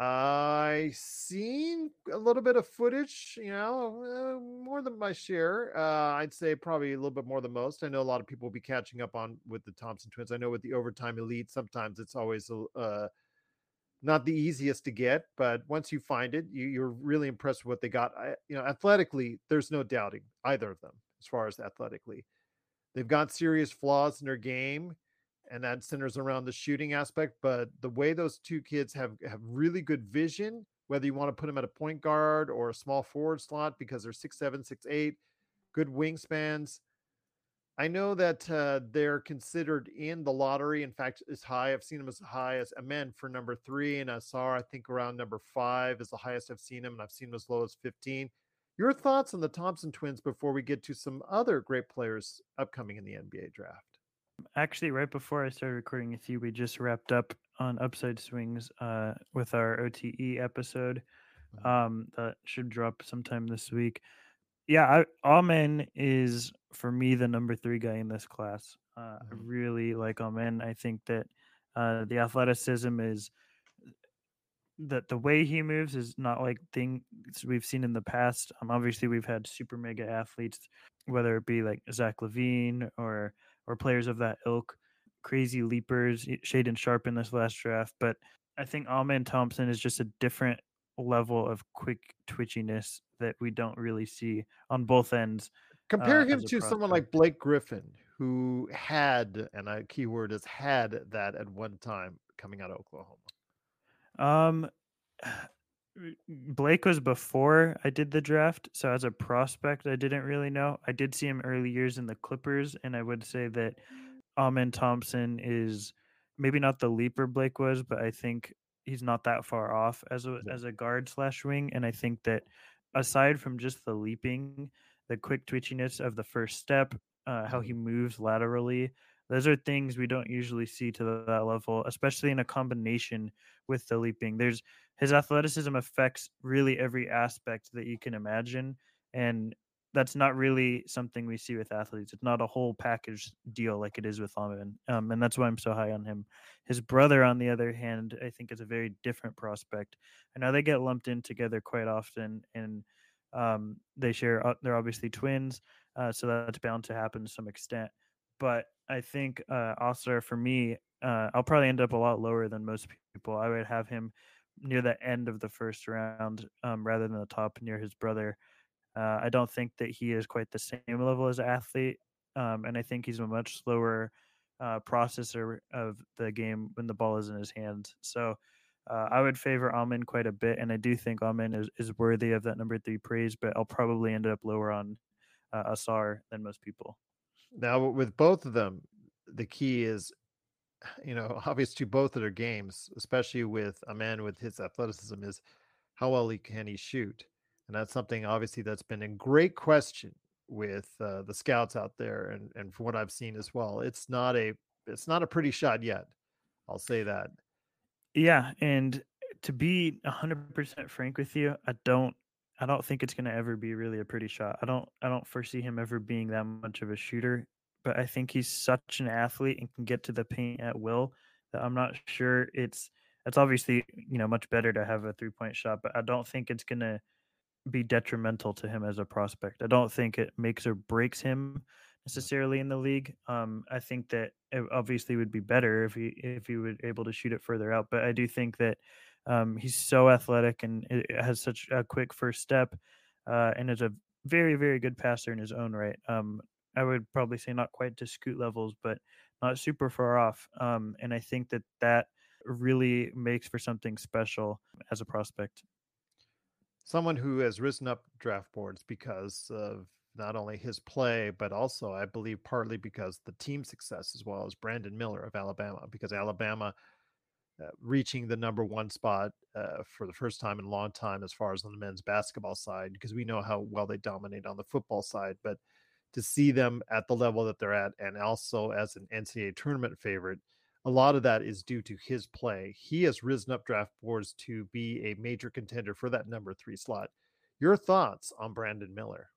I seen a little bit of footage, you know, uh, more than my share. Uh, I'd say probably a little bit more than most. I know a lot of people will be catching up on with the Thompson twins. I know with the overtime elite, sometimes it's always a, uh, not the easiest to get, but once you find it, you, are really impressed with what they got. I, you know, athletically, there's no doubting either of them as far as athletically. They've got serious flaws in their game, and that centers around the shooting aspect. But the way those two kids have have really good vision, whether you want to put them at a point guard or a small forward slot because they're six seven, six eight, good wingspans. I know that uh, they're considered in the lottery. In fact, as high. I've seen them as high as Amen for number three, and Ausar I think around number five is the highest I've seen them, and I've seen them as low as fifteen. Your thoughts on the Thompson twins before we get to some other great players upcoming in the NBA draft? Actually, right before I started recording with you, we just wrapped up on Upside Swings uh, with our OTE episode. Mm-hmm. Um, that should drop sometime this week yeah, I, Amen is for me the number three guy in this class. Uh, I Mhm. really like Amen. I think that uh, the athleticism is that the way he moves is not like things we've seen in the past. Um, obviously, we've had super mega athletes, whether it be like Zach LaVine or or players of that ilk, crazy leapers, Shaedon Sharpe in this last draft. But I think Amen Thompson is just a different level of quick twitchiness that we don't really see on both ends. Compare uh, him to someone like Blake Griffin, who had, and a keyword is had that at one time coming out of Oklahoma. Um, Blake was before I did the draft, so as a prospect, I didn't really know. I did see him early years in the Clippers, and I would say that Amen Thompson is maybe not the leaper Blake was, but I think he's not that far off as a Yeah. as a guard slash wing, and I think that aside from just the leaping, the quick twitchiness of the first step, uh, how he moves laterally, those are things we don't usually see to that level, especially in a combination with the leaping. There's his athleticism affects really every aspect that you can imagine, and that's not really something we see with athletes. It's not a whole package deal like it is with Amen, um, and that's why I'm so high on him. His brother, on the other hand, I think is a very different prospect. I know they get lumped in together quite often, and um, they share. Uh, they're obviously twins, uh, so that's bound to happen to some extent. But I think uh, for me, uh, I'll probably end up a lot lower than most people. I would have him near the end of the first round um, rather than the top near his brother. Uh, I don't think that he is quite the same level as athlete, um, and I think he's a much slower uh, processor of the game when the ball is in his hands. So uh, I would favor Amen quite a bit, and I do think Amen is, is worthy of that number three praise, but I'll probably end up lower on uh, Ausar than most people. Now, with both of them, the key is, you know, obvious to both of their games, especially with Amen with his athleticism, is how well he can he shoot, and that's something obviously that's been a great question with uh, the scouts out there, and and from what I've seen as well, it's not a it's not a pretty shot yet. I'll say that. Yeah, and to be hundred percent frank with you, I don't I don't think it's going to ever be really a pretty shot. I don't I don't foresee him ever being that much of a shooter, but I think he's such an athlete and can get to the paint at will that I'm not sure it's it's obviously, you know, much better to have a three-point shot, but I don't think it's going to be detrimental to him as a prospect. I don't think it makes or breaks him necessarily in the league. Um, I think that it obviously would be better if he if he would able to shoot it further out, but I do think that um, he's so athletic and has such a quick first step, uh, and is a very, very good passer in his own right. Um, I would probably say not quite to scoot levels, but not super far off. Um, and I think that that really makes for something special as a prospect. Someone who has risen up draft boards because of not only his play, but also, I believe, partly because the team success as well as Brandon Miller of Alabama, because Alabama uh, reaching the number one spot uh, for the first time in a long time as far as on the men's basketball side, because we know how well they dominate on the football side. But to see them at the level that they're at, and also as an NCAA tournament favorite, a lot of that is due to his play. He has risen up draft boards to be a major contender for that number three slot. Your thoughts on Brandon Miller?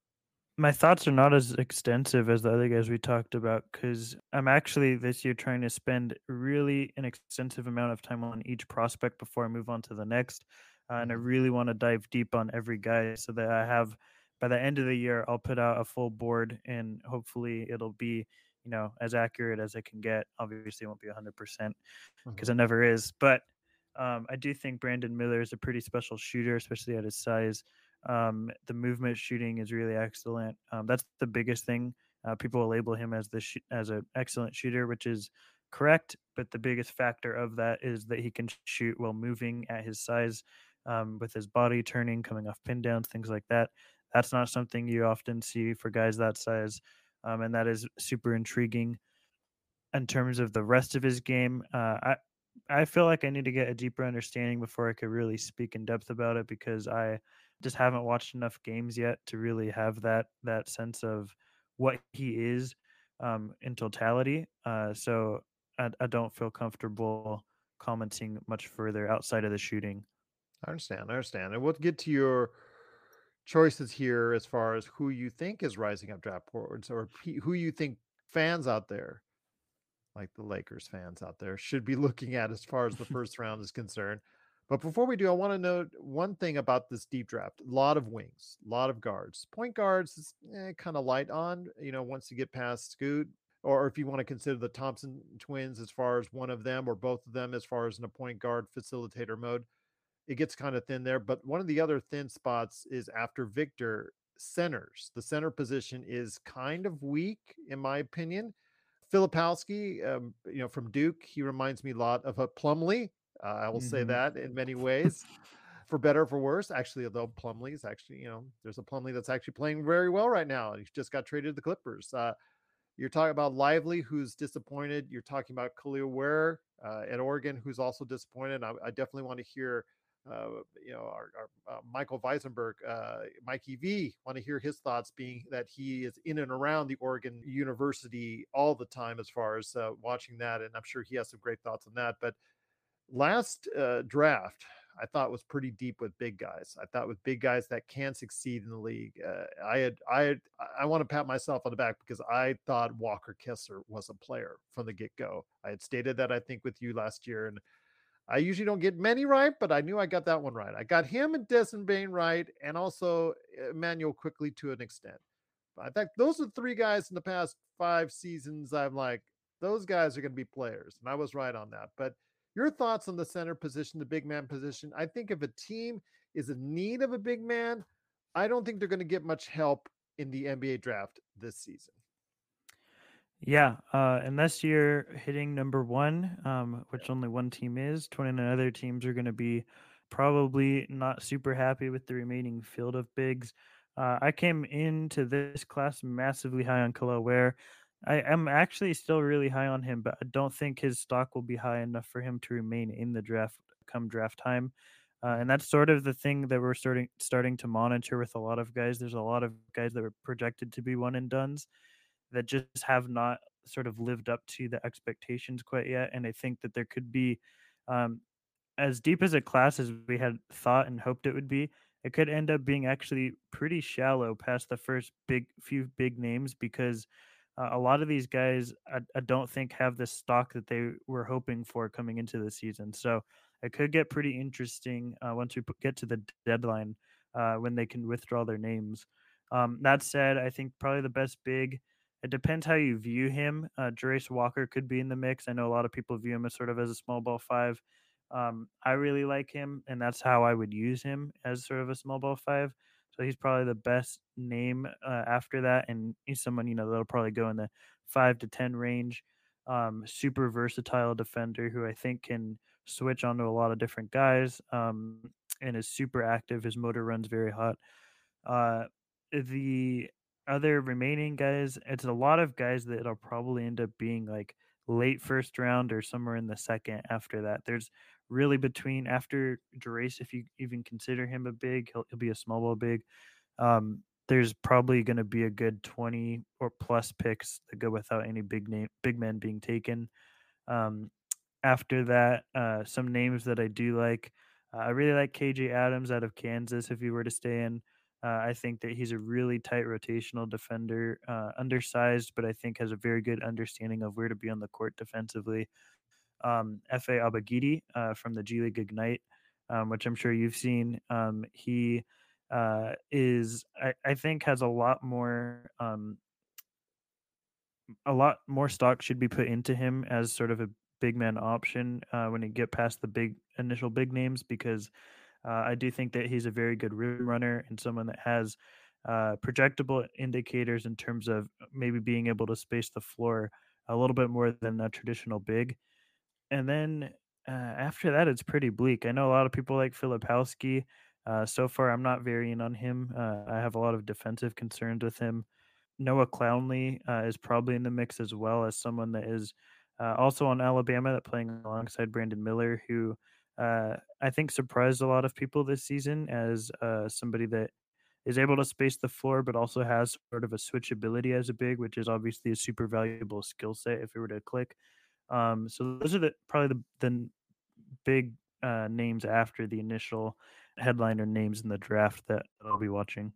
my thoughts are not as extensive as the other guys we talked about because I'm actually this year trying to spend really an extensive amount of time on each prospect before I move on to the next. Uh, and I mm-hmm. really want to dive deep on every guy so that I have by the end of the year, I'll put out a full board and hopefully it'll be, you know, as accurate as I can get. Obviously, it won't be 100% because mm-hmm. it never is. But um, I do think Brandon Miller is a pretty special shooter, especially at his size. Um, the movement shooting is really excellent. Um, that's the biggest thing. Uh, people will label him as the sh- as an excellent shooter, which is correct. But the biggest factor of that is that he can shoot while moving at his size, um, with his body turning, coming off pin downs, things like that. That's not something you often see for guys that size, um, and that is super intriguing. In terms of the rest of his game, uh, I I feel like I need to get a deeper understanding before I could really speak in depth about it because I just haven't watched enough games yet to really have that that sense of what he is um, in totality. Uh, so I, I don't feel comfortable commenting much further outside of the shooting. I understand. I understand. And we'll get to your choices here as far as who you think is rising up draft boards or who you think fans out there, like the Lakers fans out there, should be looking at as far as the first round is concerned. But before we do, I want to note one thing about this deep draft. A lot of wings, a lot of guards. Point guards is eh, kind of light on, you know, once you get past Scoot, or if you want to consider the Thompson twins as far as one of them or both of them as far as in a point guard facilitator mode, it gets kind of thin there. But one of the other thin spots is after Victor centers. The center position is kind of weak, in my opinion. Filipowski, um, you know, from Duke, he reminds me a lot of a Plumlee uh, I will mm-hmm. say that in many ways, for better for worse. Actually, although is actually, you know, there's a Plumlee that's actually playing very well right now. He just got traded to the Clippers. Uh, you're talking about Lively, who's disappointed. You're talking about Kel'el Ware uh, at Oregon, who's also disappointed. I, I definitely want to hear you know, our, our uh, Michael Weisenberg, uh, Mikey V, want to hear his thoughts, being that he is in and around the Oregon University all the time as far as uh, watching that, and I'm sure he has some great thoughts on that. But last uh, draft, I thought was pretty deep with big guys. I thought with big guys that can succeed in the league. Uh, I had, I had, I want to pat myself on the back because I thought Walker Kessler was a player from the get go. I had stated that I think with you last year, and I usually don't get many right, but I knew I got that one right. I got him and Desmond Bane right, and also eh, Immanuel Quickley to an extent. But I think those are three guys in the past five seasons. I'm like, those guys are going to be players, and I was right on that. But your thoughts on the center position, the big man position? I think if a team is in need of a big man, I don't think they're going to get much help in the NBA draft this season. Yeah, uh, unless you're hitting number one, um, which only one team is, 29 other teams are going to be probably not super happy with the remaining field of bigs. Uh, I came into this class massively high on Kel'el Ware. I am actually still really high on him, but I don't think his stock will be high enough for him to remain in the draft come draft time. Uh, and that's sort of the thing that we're starting starting to monitor with a lot of guys. There's a lot of guys that were projected to be one and duns that just have not sort of lived up to the expectations quite yet. And I think that there could be, um, as deep as a class as we had thought and hoped it would be, it could end up being actually pretty shallow past the first big few big names because uh, a lot of these guys I, I, don't think have the stock that they were hoping for coming into the season. So it could get pretty interesting uh, once we get to the deadline uh, when they can withdraw their names. Um, that said, I think probably the best big. It depends how you view him. Uh, Walker could be in the mix. I know a lot of people view him as sort of as a small ball five. Um, I really like him, and that's how I would use him as sort of a small ball five. So he's probably the best name uh, after that, and he's someone you know that'll probably go in the five to ten range. Um, super versatile defender who I think can switch onto a lot of different guys, um, and is super active. His motor runs very hot. Uh, the other remaining guys, it's a lot of guys that'll probably end up being like late first round or somewhere in the second after that. There's really between after Jarace, if you even consider him a big, he'll, he'll be a small ball big. Um, there's probably going to be a good 20 or plus picks that go without any big name, big men being taken. Um, after that, uh, some names that I do like. Uh, I really like KJ Adams out of Kansas. If he were to stay in, uh, I think that he's a really tight rotational defender, uh, undersized, but I think has a very good understanding of where to be on the court defensively um, Efe Abogidi uh, from the G League Ignite, um, which I'm sure you've seen. Um, he uh, is, I, I, think, has a lot more. Um, a lot more stock should be put into him as sort of a big man option uh, when you get past the big initial big names because uh, I do think that he's a very good rim runner and someone that has uh, projectable indicators in terms of maybe being able to space the floor a little bit more than a traditional big and then uh, after that, it's pretty bleak. I know a lot of people like Filipowski. Uh, so far, I'm not very in on him. Uh, I have a lot of defensive concerns with him. Noah Clowney uh, is probably in the mix as well as someone that is uh, also on Alabama that playing alongside Brandon Miller, who uh, I think surprised a lot of people this season as uh, somebody that is able to space the floor, but also has sort of a switchability as a big, which is obviously a super valuable skill set if it were to click. Um, so those are the probably the, the big uh, names after the initial headliner names in the draft that I'll be watching.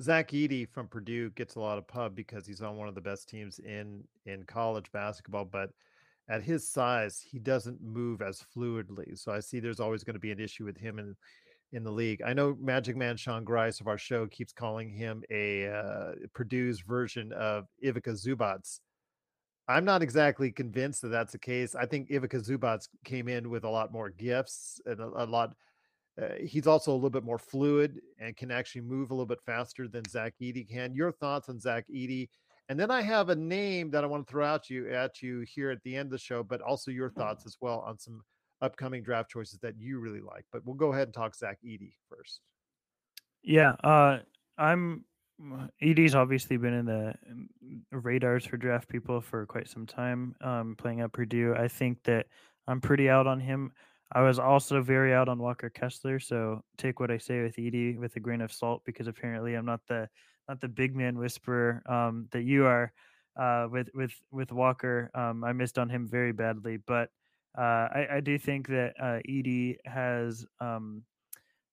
Zach Edey from Purdue gets a lot of pub because he's on one of the best teams in in college basketball, but at his size, he doesn't move as fluidly. So I see there's always going to be an issue with him in in the league. I know Magic Man Sean Grice of our show keeps calling him a uh, Purdue's version of Ivica Zubac. I'm not exactly convinced that that's the case. I think Ivica Zubac came in with a lot more gifts and a, a lot. Uh, he's also a little bit more fluid and can actually move a little bit faster than Zach Edey can. Your thoughts on Zach Edey? And then I have a name that I want to throw out to you at you here at the end of the show, but also your thoughts as well on some upcoming draft choices that you really like. But we'll go ahead and talk Zach Edey first. Yeah, uh, I'm Edey's obviously been in the radars for draft people for quite some time, um, playing at Purdue. I think that I'm pretty out on him. I was also very out on Walker Kessler, so take what I say with Edie with a grain of salt because apparently I'm not the not the big man whisperer um, that you are uh, with with with Walker. Um, I missed on him very badly, but uh, I, I, do think that uh, Edey has um,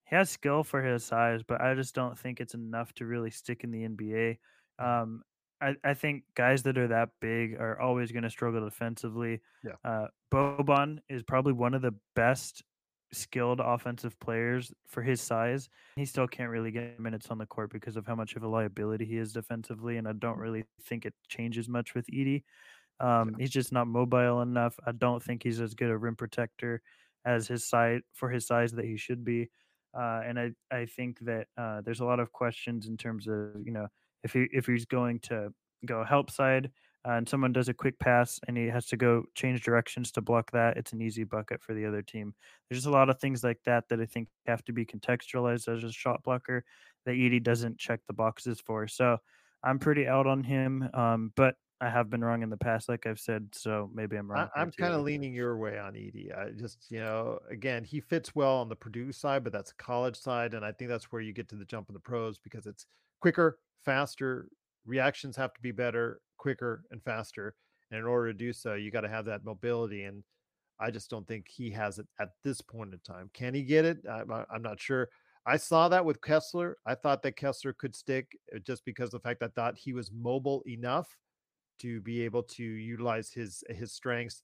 he has skill for his size, but I just don't think it's enough to really stick in the NBA. Um, I, I think guys that are that big are always going to struggle defensively. Yeah. Uh, Boban is probably one of the best skilled offensive players for his size. He still can't really get minutes on the court because of how much of a liability he is defensively, and I don't really think it changes much with Edey. Um, yeah. He's just not mobile enough. I don't think he's as good a rim protector as his size for his size that he should be. Uh, and I, I think that uh, there's a lot of questions in terms of you know if he if he's going to go help side and someone does a quick pass and he has to go change directions to block that, it's an easy bucket for the other team. There's just a lot of things like that that I think have to be contextualized as a shot blocker that Edey doesn't check the boxes for. So I'm pretty out on him, um, but I have been wrong in the past, like I've said. So maybe I'm wrong. I, am kind of leaning your way on Edey. I just, you know, again, he fits well on the Purdue side, but that's a college side, and I think that's where you get to the jump in the pros because it's quicker, faster. Reactions have to be better, quicker, and faster. And in order to do so, you got to have that mobility. And I just don't think he has it at this point in time. Can he get it? I'm, I'm not sure. I saw that with Kessler. I thought that Kessler could stick uh, just because the fact I thought he was mobile enough to be able to utilize his his strengths.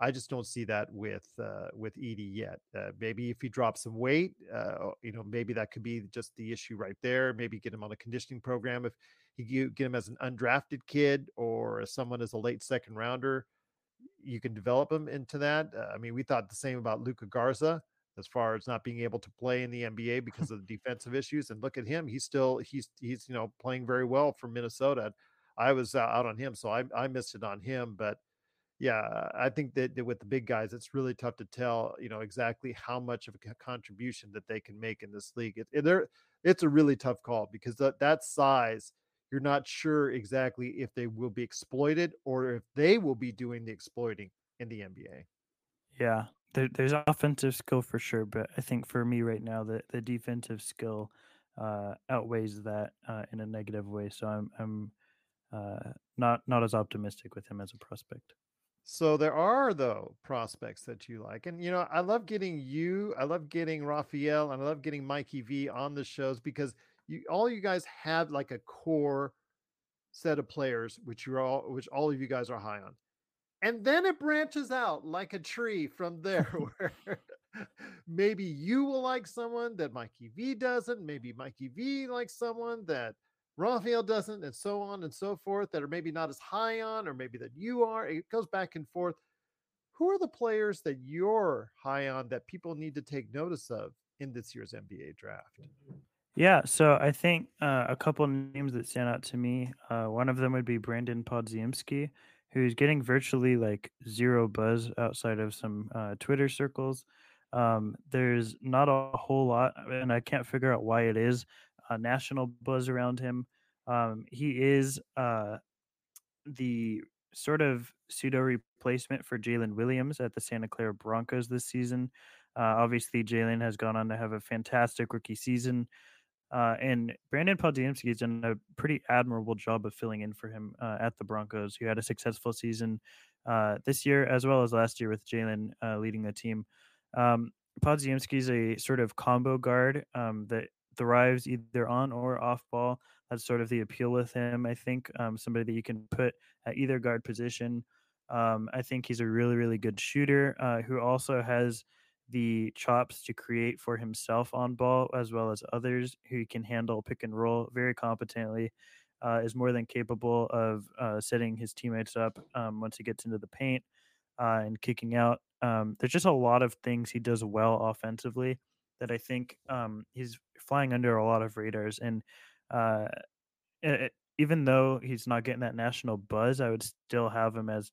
I just don't see that with uh, with Edey yet. Uh, maybe if he drops some weight, uh, you know, maybe that could be just the issue right there. Maybe get him on a conditioning program if you get him as an undrafted kid or as someone as a late second rounder. You can develop him into that. Uh, I mean, we thought the same about Luka Garza as far as not being able to play in the NBA because of the defensive issues. And look at him; he's still he's he's you know playing very well for Minnesota. I was out on him, so I I missed it on him, but yeah, I think that, that, with the big guys, it's really tough to tell, you know, exactly how much of a contribution that they can make in this league. It, it, it's a really tough call because that size, you're not sure exactly if they will be exploited or if they will be doing the exploiting in the NBA. Yeah, there, there's offensive skill for sure, but I think for me right now, the, the defensive skill uh, outweighs that uh, in a negative way. So I'm I'm uh, not not as optimistic with him as a prospect. So there are though prospects that you like, and you know I love getting you, I love getting Raphael, and I love getting Mikey V on the shows because you all you guys have like a core set of players which you're all which all of you guys are high on, and then it branches out like a tree from there where maybe you will like someone that Mikey V doesn't, maybe Mikey V likes someone that Raphael doesn't, and so on and so forth, that are maybe not as high on, or maybe that you are. It goes back and forth. Who are the players that you're high on that people need to take notice of in this year's NBA draft? Mm-hmm. Yeah, so I think uh, a couple names that stand out to me. Uh, one of them would be Brandon Podziemski, who's getting virtually like zero buzz outside of some uh, Twitter circles. Um, there's not a whole lot, and I can't figure out why it is a national buzz around him. Um, he is uh, the sort of pseudo replacement for Jalen Williams at the Santa Clara Broncos this season. Uh, obviously, Jalen has gone on to have a fantastic rookie season. Uh, and Brandon Podziemski has done a pretty admirable job of filling in for him uh, at the Broncos, who had a successful season uh, this year as well as last year with Jalen uh, leading the team. Um, Podziemski is a sort of combo guard um, that thrives either on or off ball. That's sort of the appeal with him. I think um, somebody that you can put at either guard position. Um, I think he's a really, really good shooter uh, who also has the chops to create for himself on ball as well as others who can handle pick and roll very competently. Uh, is more than capable of uh, setting his teammates up um, once he gets into the paint uh, and kicking out. Um, there's just a lot of things he does well offensively that I think um, he's flying under a lot of radars. And uh, it, even though he's not getting that national buzz, I would still have him as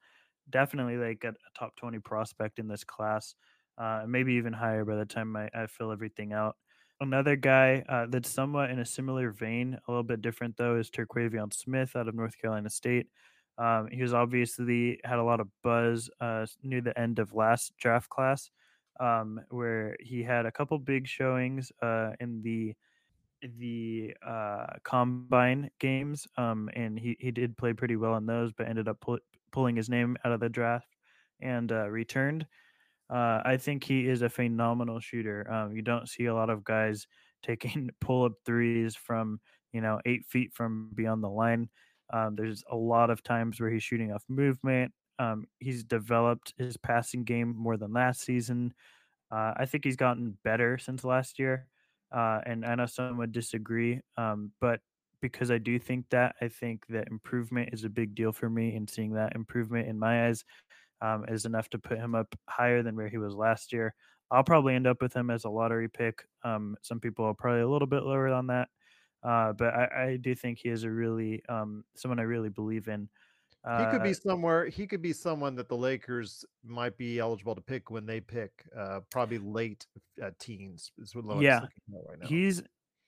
definitely like a, a top 20 prospect in this class, uh, maybe even higher by the time I, I fill everything out. Another guy uh, that's somewhat in a similar vein, a little bit different though, is Terquavion Smith out of North Carolina State. Um, he was obviously had a lot of buzz uh, near the end of last draft class, um, where he had a couple big showings uh, in the the uh, combine games, um, and he, he did play pretty well in those, but ended up pull, pulling his name out of the draft and uh, returned. Uh, I think he is a phenomenal shooter. Um, you don't see a lot of guys taking pull up threes from you know eight feet from beyond the line. Um, there's a lot of times where he's shooting off movement. Um, he's developed his passing game more than last season. Uh, I think he's gotten better since last year. Uh, and I know some would disagree, um, but because I do think that, I think that improvement is a big deal for me, and seeing that improvement in my eyes um, is enough to put him up higher than where he was last year. I'll probably end up with him as a lottery pick. Um, some people are probably a little bit lower on that, uh, but I, I, do think he is a really um, someone I really believe in. Uh, he could be somewhere. He could be someone that the Lakers might be eligible to pick when they pick, uh, probably late uh, teens. Is what yeah, right he's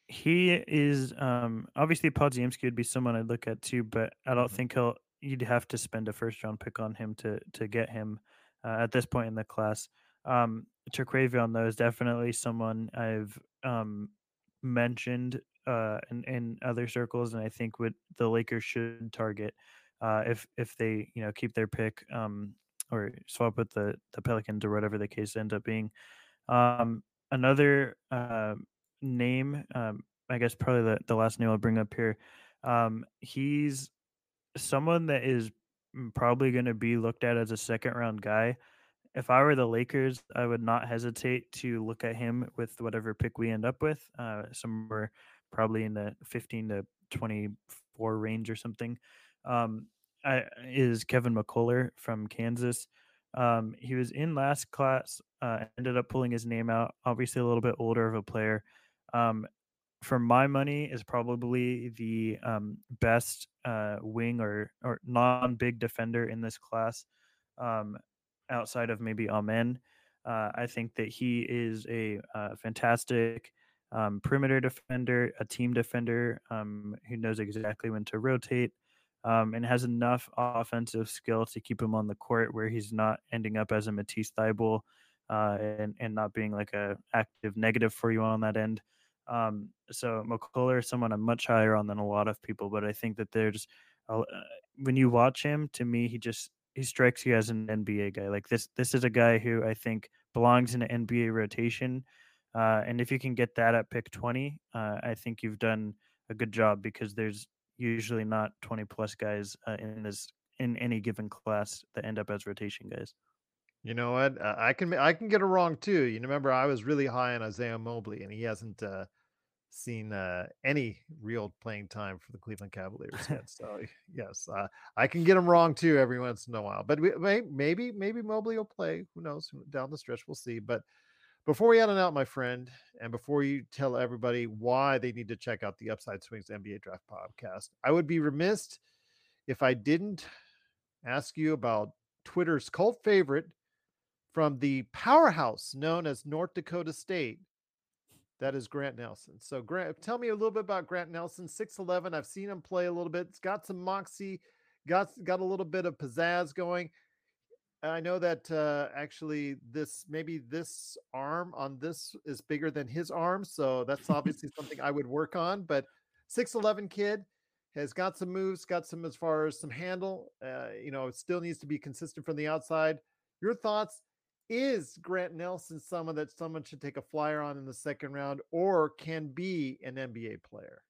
he is um, obviously Podziemski would be someone I'd look at too, but I don't mm-hmm. think he'll. You'd have to spend a first round pick on him to to get him uh, at this point in the class. Um, Terquavion though is definitely someone I've um, mentioned uh, in in other circles, and I think what the Lakers should target uh, if if they you know keep their pick um, or swap with the the Pelicans or whatever the case ends up being. Um, another uh, name, um, I guess probably the, the last name I'll bring up here. Um, he's someone that is probably going to be looked at as a second round guy. If I were the Lakers, I would not hesitate to look at him with whatever pick we end up with, uh, somewhere probably in the 15 to 24 range or something um, I, is Kevin McCullar from Kansas. Um, he was in last class, uh, ended up pulling his name out. Obviously, a little bit older of a player. Um, for my money, is probably the um, best uh, wing or or non big defender in this class, um, outside of maybe Amen. Uh, I think that he is a uh, fantastic um, perimeter defender, a team defender um, who knows exactly when to rotate um, and has enough offensive skill to keep him on the court where he's not ending up as a Matisse Thybulle uh, and, and not being like a active negative for you on that end. Um, so McCullar is someone I'm much higher on than a lot of people, but I think that there's uh, when you watch him, to me, he just he strikes you as an NBA guy. Like this, this is a guy who I think belongs in an NBA rotation. Uh, and if you can get that at pick 20, uh, I think you've done a good job because there's usually not 20 plus guys uh, in this in any given class that end up as rotation guys. You know what? Uh, I can I can get it wrong too. You remember I was really high on Isaiah Mobley, and he hasn't uh, seen uh, any real playing time for the Cleveland Cavaliers yet. So yes, uh, I can get them wrong too every once in a while. But we, maybe maybe Mobley will play. Who knows? Down the stretch, we'll see. But before we head on out, my friend, and before you tell everybody why they need to check out the Upside Swings NBA Draft Podcast, I would be remiss if I didn't ask you about Twitter's cult favorite from the powerhouse known as North Dakota State. That is Grant Nelson. So, Grant, tell me a little bit about Grant Nelson. Six eleven. I've seen him play a little bit. It's got some moxie, got got a little bit of pizzazz going. I know that uh, actually this maybe this arm on this is bigger than his arm, so that's obviously something I would work on. But six eleven kid has got some moves, got some as far as some handle. Uh, you know, still needs to be consistent from the outside. Your thoughts? Is Grant Nelson someone that someone should take a flyer on in the second round, or can be an NBA player?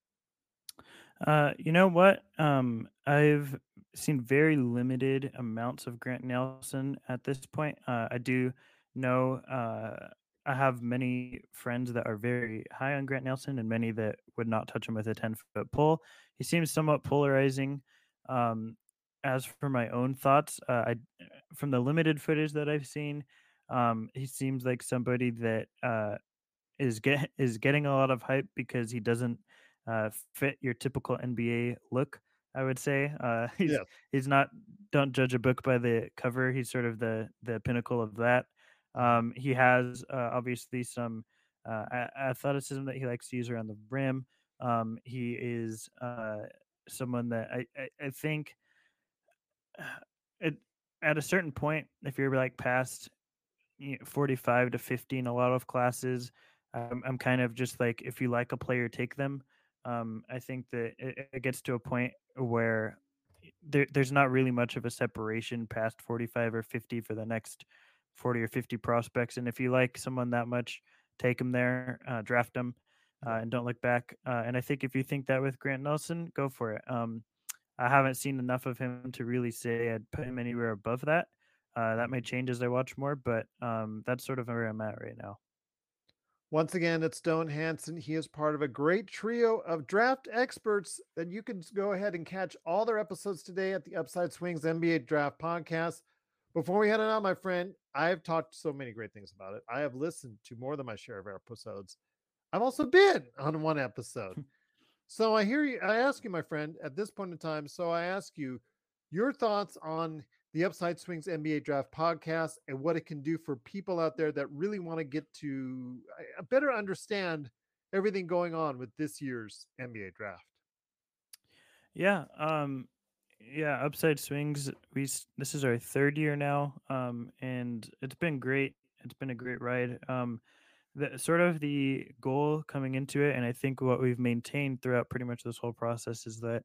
Uh, you know what? Um, I've seen very limited amounts of Grant Nelson at this point. Uh, I do know uh, I have many friends that are very high on Grant Nelson and many that would not touch him with a 10 foot pole. He seems somewhat polarizing. Um, as for my own thoughts, uh, I from the limited footage that I've seen, um, he seems like somebody that uh, is get is getting a lot of hype because he doesn't uh, fit your typical NBA look. I would say uh, he's yeah. he's not. Don't judge a book by the cover. He's sort of the the pinnacle of that. Um, he has uh, obviously some uh, athleticism that he likes to use around the rim. Um, he is uh, someone that I I, I think it, at a certain point, if you're like past you know, 45 to 50 in a lot of classes. I'm, I'm kind of just like, if you like a player, take them. Um, I think that it, it gets to a point where there, there's not really much of a separation past 45 or 50 for the next 40 or 50 prospects. And if you like someone that much, take them there, uh, draft them, uh, and don't look back. Uh, and I think if you think that with Grant Nelson, go for it. Um, I haven't seen enough of him to really say I'd put him anywhere above that. Uh, that may change as I watch more, but um, that's sort of where I'm at right now. Once again, it's Stone Hansen. He is part of a great trio of draft experts that you can go ahead and catch all their episodes today at the Upside Swings NBA Draft Podcast. Before we head on out, my friend, I have talked so many great things about it. I have listened to more than my share of episodes. I've also been on one episode. so I hear you, I ask you, my friend, at this point in time. So I ask you your thoughts on the Upside Swings NBA Draft podcast and what it can do for people out there that really want to get to better understand everything going on with this year's NBA draft. Yeah, um yeah, Upside Swings we this is our third year now um and it's been great. It's been a great ride. Um the sort of the goal coming into it and I think what we've maintained throughout pretty much this whole process is that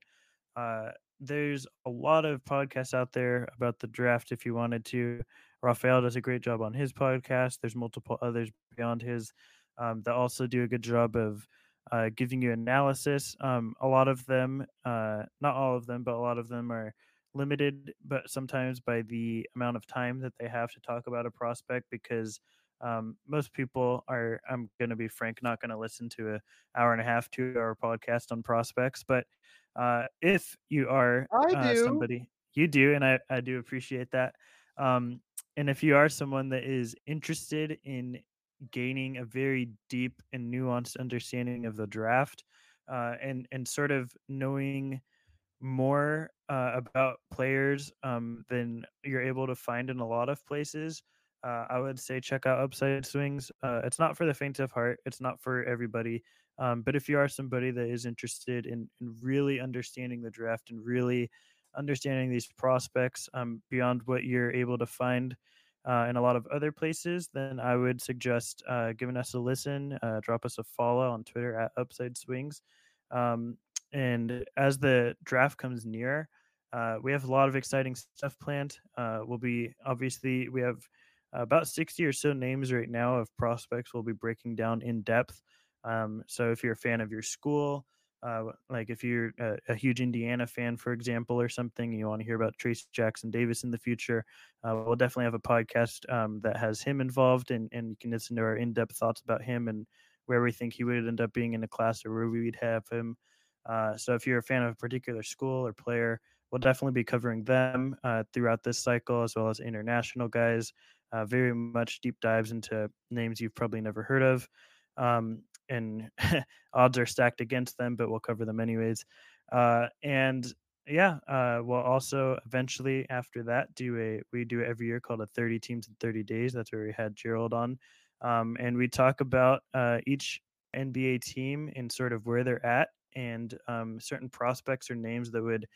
uh there's a lot of podcasts out there about the draft if you wanted to. Rafael does a great job on his podcast. There's multiple others beyond his um, that also do a good job of uh, giving you analysis. Um, a lot of them, uh, not all of them, but a lot of them are limited, but sometimes by the amount of time that they have to talk about a prospect because um, most people are i'm going to be frank not going to listen to a hour and a half two hour podcast on prospects but uh, if you are uh, somebody you do and I, I do appreciate that. Um, and if you are someone that is interested in gaining a very deep and nuanced understanding of the draft uh, and and sort of knowing more uh, about players um, than you're able to find in a lot of places uh, I would say check out Upside Swings. Uh, it's not for the faint of heart. It's not for everybody. Um, but if you are somebody that is interested in, in really understanding the draft and really understanding these prospects um, beyond what you're able to find uh, in a lot of other places, then I would suggest uh, giving us a listen. Uh, drop us a follow on Twitter at Upside Swings. Um, and as the draft comes near, uh, we have a lot of exciting stuff planned. we'll be obviously we have about 60 or so names right now of prospects we'll be breaking down in depth. Um, so if you're a fan of your school, uh, like if you're a, a, huge Indiana fan, for example, or something, you want to hear about Trayce Jackson Davis in the future, uh, we'll definitely have a podcast um, that has him involved, and, and you can listen to our in depth thoughts about him and where we think he would end up being in a class or where we'd have him. Uh, so if you're a fan of a particular school or player, we'll definitely be covering them uh, throughout this cycle, as well as international guys uh, very much deep dives into names you've probably never heard of. Um, and odds are stacked against them, but we'll cover them anyways. Uh, and yeah, uh, we'll also eventually after that do a we do every year called a 30 teams in 30 days. That's where we had Gerald on, um, and we talk about uh, each NBA team and sort of where they're at and um, certain prospects or names that would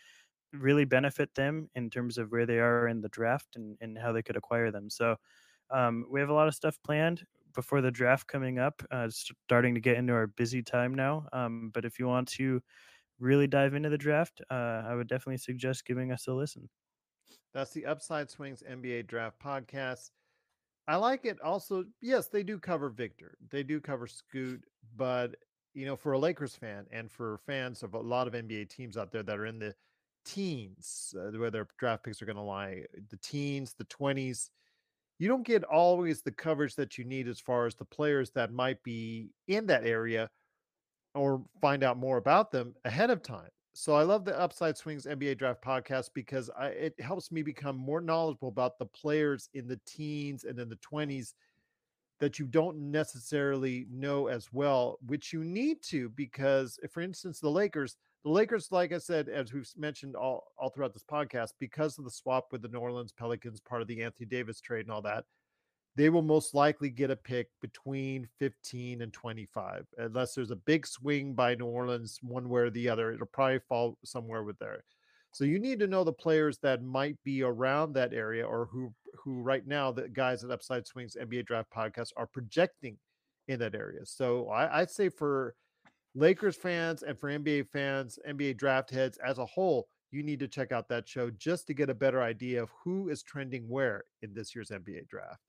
really benefit them in terms of where they are in the draft and, and how they could acquire them. So um, we have a lot of stuff planned before the draft coming up, uh, starting to get into our busy time now. Um, but if you want to really dive into the draft, uh, I would definitely suggest giving us a listen. That's the Upside Swings NBA Draft Podcast. I like it also. Yes, they do cover Victor, they do cover Scoot, but you know, for a Lakers fan and for fans of a lot of NBA teams out there that are in the teens, uh, where their draft picks are going to lie, the teens, the 20s, you don't get always the coverage that you need as far as the players that might be in that area or find out more about them ahead of time. So I love the Upside Swings NBA Draft podcast because I, it helps me become more knowledgeable about the players in the teens and in the 20s that you don't necessarily know as well, which you need to because, if, for instance, the Lakers, the Lakers, like I said, as we've mentioned all, all throughout this podcast, because of the swap with the New Orleans Pelicans, part of the Anthony Davis trade and all that, they will most likely get a pick between 15 and 25. Unless there's a big swing by New Orleans, one way or the other, it'll probably fall somewhere with there. So you need to know the players that might be around that area or who who right now the guys at Upside Swings NBA Draft Podcast are projecting in that area. So I, I'd say for Lakers fans and for NBA fans, NBA draft heads as a whole, you need to check out that show just to get a better idea of who is trending where in this year's NBA draft.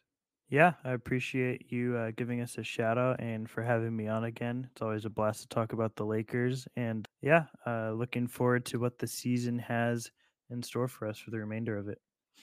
Yeah, I appreciate you uh, giving us a shout out and for having me on again. It's always a blast to talk about the Lakers. And yeah, uh, looking forward to what the season has in store for us for the remainder of it.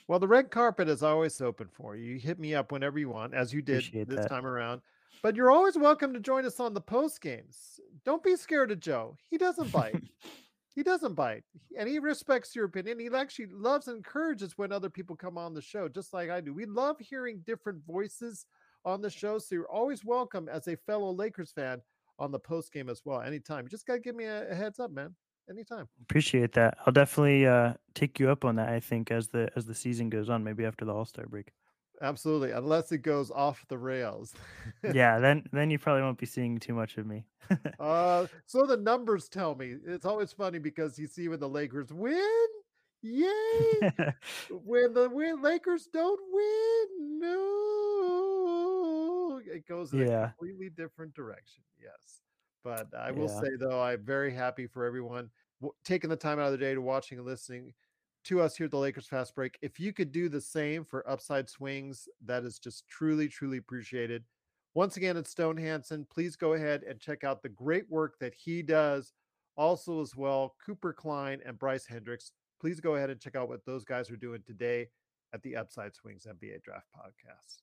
Well, the red carpet is always open for you. You hit me up whenever you want, as you did Appreciate this that. time around. But you're always welcome to join us on the post games. Don't be scared of Joe. He doesn't bite. he doesn't bite. And he respects your opinion. He actually loves and encourages when other people come on the show, just like I do. We love hearing different voices on the show. So you're always welcome as a fellow Lakers fan on the post game as well. Anytime. You just gotta give me a, a heads up, man. Anytime. Appreciate that. I'll definitely uh, take you up on that. I think as the as the season goes on, maybe after the All Star break. Absolutely. Unless it goes off the rails. yeah, then then you probably won't be seeing too much of me. Uh, so the numbers tell me it's always funny because you see when the Lakers win, yay! when the win, Lakers don't win, no, it goes in a completely different direction. Yes, but I will Yeah. say though, I'm very happy for everyone w- taking the time out of the day to watching and listening to us here at the Lakers Fast Break. If you could do the same for Upside Swings, that is just truly, truly appreciated. Once again, it's Stone Hansen. Please go ahead and check out the great work that he does. Also, as well, Cooper Klein and Bryce Hendricks. Please go ahead and check out what those guys are doing today at the Upside Swings NBA Draft Podcast.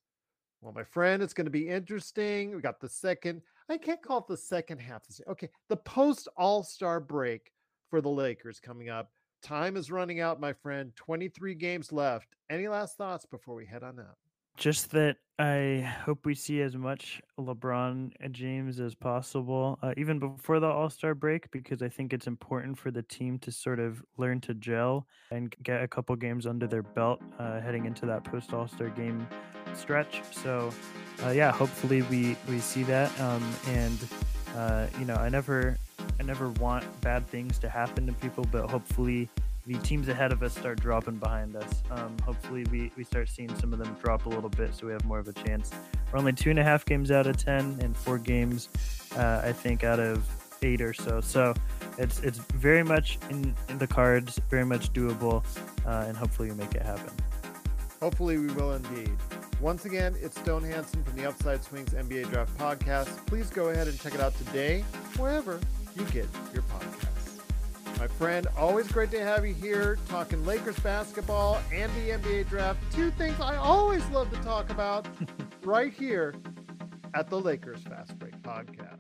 Well, my friend, it's going to be interesting. We got the second, I can't call it the second half. Okay, the post All Star break for the Lakers coming up. Time is running out, my friend. 23 games left. Any last thoughts before we head on out? Just that I hope we see as much LeBron James as possible, uh, even before the All Star break, because I think it's important for the team to sort of learn to gel and get a couple games under their belt uh, heading into that post All Star game stretch. So, uh, yeah, hopefully we we see that. Um, and uh, you know, I never I never want bad things to happen to people, but hopefully the teams ahead of us start dropping behind us. Um, hopefully, we, we start seeing some of them drop a little bit so we have more of a chance. We're only two and a half games out of 10 and four games, uh, I think, out of eight or so. So it's it's very much in, in the cards, very much doable, uh, and hopefully we make it happen. Hopefully, we will indeed. Once again, it's Stone Hansen from the Upside Swings NBA Draft Podcast. Please go ahead and check it out today, wherever you get your podcasts. My friend, always great to have you here talking Lakers basketball and the NBA draft. Two things I always love to talk about right here at the Lakers Fast Break Podcast.